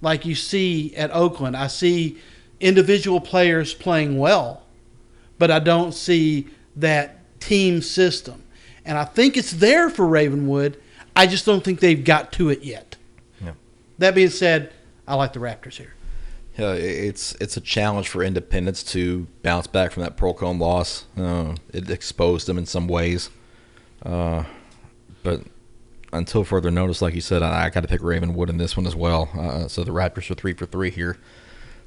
like you see at oakland. I see individual players playing well but i don't see that team system and i think it's there for ravenwood i just don't think they've got to it yet that being said, I like the Raptors here. Yeah, it's it's a challenge for Independence to bounce back from that Pearl-Cohn loss. Uh, it exposed them in some ways, uh, but until further notice, like you said, I, I got to pick Ravenwood in this one as well. Uh, so the Raptors are three for three here.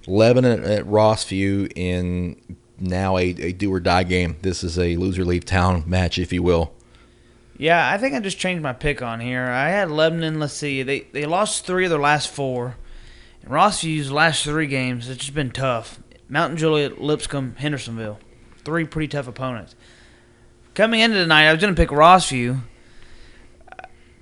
Lebanon at Rossview in now a, a do or die game. This is a loser leave town match, if you will. Yeah, I think I just changed my pick on here. I had Lebanon. Let's see, they they lost three of their last four. And Rossview's last three games, it's just been tough. Mount Juliet, Lipscomb, Hendersonville, three pretty tough opponents. Coming into tonight, I was going to pick Rossview,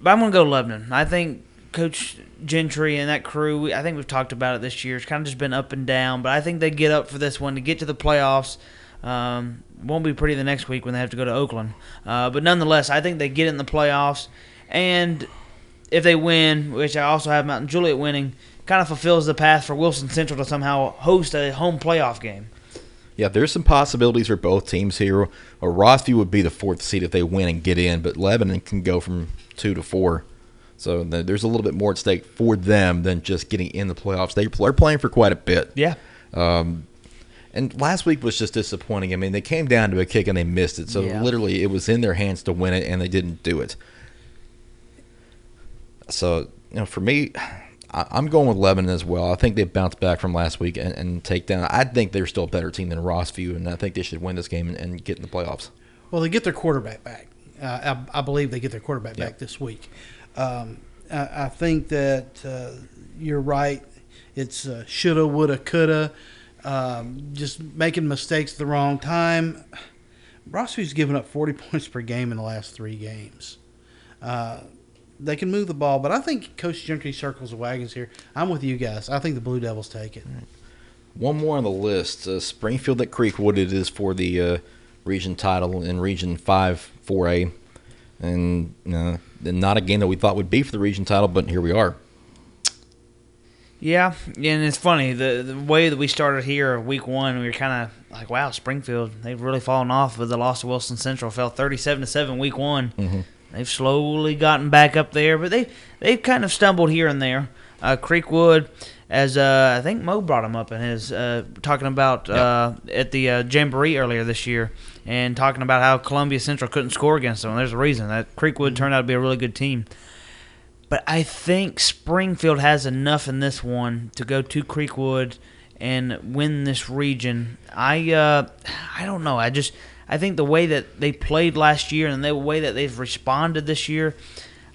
but I'm going to go Lebanon. I think Coach Gentry and that crew, I think we've talked about it this year. It's kind of just been up and down, but I think they get up for this one to get to the playoffs. Um, won't be pretty the next week when they have to go to Oakland. Uh, but nonetheless, I think they get in the playoffs. And if they win, which I also have Mount Juliet winning, kind of fulfills the path for Wilson Central to somehow host a home playoff game. Yeah, there's some possibilities for both teams here. Rossview would be the fourth seed if they win and get in, but Lebanon can go from two to four. So there's a little bit more at stake for them than just getting in the playoffs. They, are playing for quite a bit. Yeah. Um, and last week was just disappointing. I mean, they came down to a kick and they missed it. So yeah. literally, it was in their hands to win it, and they didn't do it. So you know, for me, I, am going with Lebanon as well. I think they bounced back from last week and, and, take down. I think they're still a better team than Rossview, and I think they should win this game and, and get in the playoffs. Well, they get their quarterback back. Uh, I, I, believe they get their quarterback back this week. Um, I, I, think that uh, you're right. It's uh, shoulda, woulda, coulda um, just making mistakes at the wrong time. Rossview's given up 40 points per game in the last three games. Uh, they can move the ball, but I think Coach Gentry circles the wagons here. I'm with you guys. I think the Blue Devils take it. One more on the list: uh, Springfield at Creekwood. It is for the uh, region title in Region Five 4A, and uh, not a game that we thought would be for the region title, but here we are. Yeah, and it's funny the the way that we started here week one, we were kind of like, wow, Springfield they've really fallen off with the loss to Wilson Central. Fell thirty seven to seven week one. Mm-hmm. They've slowly gotten back up there, but they they've kind of stumbled here and there. Uh, Creekwood, as uh, I think Mo brought him up in his uh, talking about uh, at the uh, jamboree earlier this year, and talking about how Columbia Central couldn't score against them. There's a reason that Creekwood turned out to be a really good team. But I think Springfield has enough in this one to go to Creekwood and win this region. I uh, I don't know. I just I think the way that they played last year and the way that they've responded this year,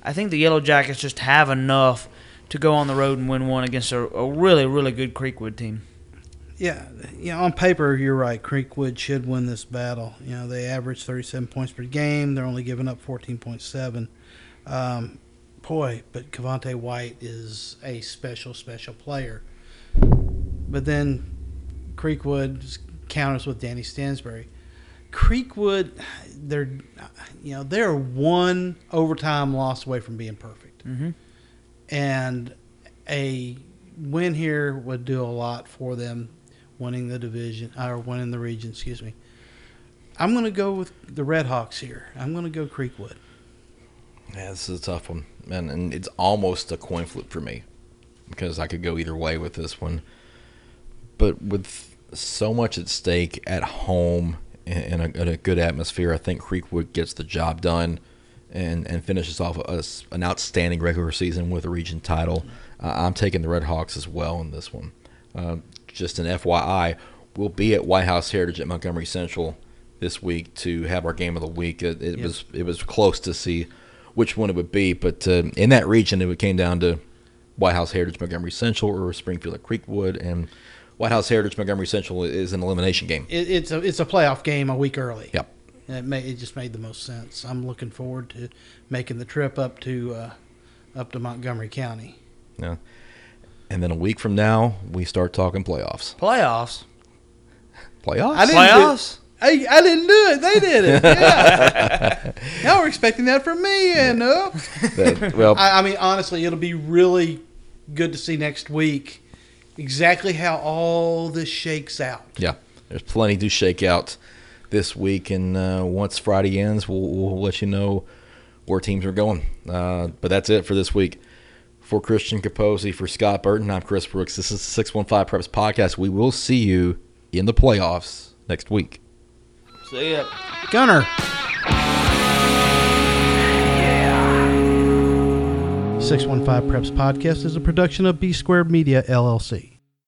I think the Yellow Jackets just have enough to go on the road and win one against a, a really really good Creekwood team. Yeah, yeah. On paper, you're right. Creekwood should win this battle. You know, they average 37 points per game. They're only giving up 14.7. Um, boy, but Cavante White is a special, special player. But then Creekwood counters with Danny Stansberry. Creekwood, they're you know they're one overtime loss away from being perfect, mm-hmm. and a win here would do a lot for them, winning the division or winning the region. Excuse me. I'm going to go with the Red Hawks here. I'm going to go Creekwood. Yeah, this is a tough one, man, and it's almost a coin flip for me because I could go either way with this one. But with so much at stake at home in a, in a good atmosphere, I think Creekwood gets the job done and, and finishes off a, an outstanding regular season with a region title. Uh, I'm taking the Red Hawks as well in this one. Uh, just an FYI, we'll be at White House Heritage at Montgomery Central this week to have our game of the week. It, it yep. was it was close to see which one it would be, but uh, in that region, it came down to White House Heritage Montgomery Central or Springfield at Creekwood, and White House Heritage Montgomery Central is an elimination game. It, it's a it's a playoff game a week early. Yep. it may, it just made the most sense. I'm looking forward to making the trip up to uh, up to Montgomery County. Yeah. And then a week from now, we start talking playoffs. Playoffs. Playoffs. I didn't playoffs. Do, I, I didn't do it. They did it. Yeah. now we're expecting that from me, and uh, well, I, I mean, honestly, it'll be really good to see next week exactly how all this shakes out. Yeah, there's plenty to shake out this week, and uh, once Friday ends, we'll, we'll, let you know where teams are going. Uh, but that's it for this week. For Christian Capozzi, for Scott Burton, I'm Chris Brooks. This is the 615 Preps Podcast. We will see you in the playoffs next week. See ya. Gunner. 615 Preps Podcast is a production of B Squared Media, LLC.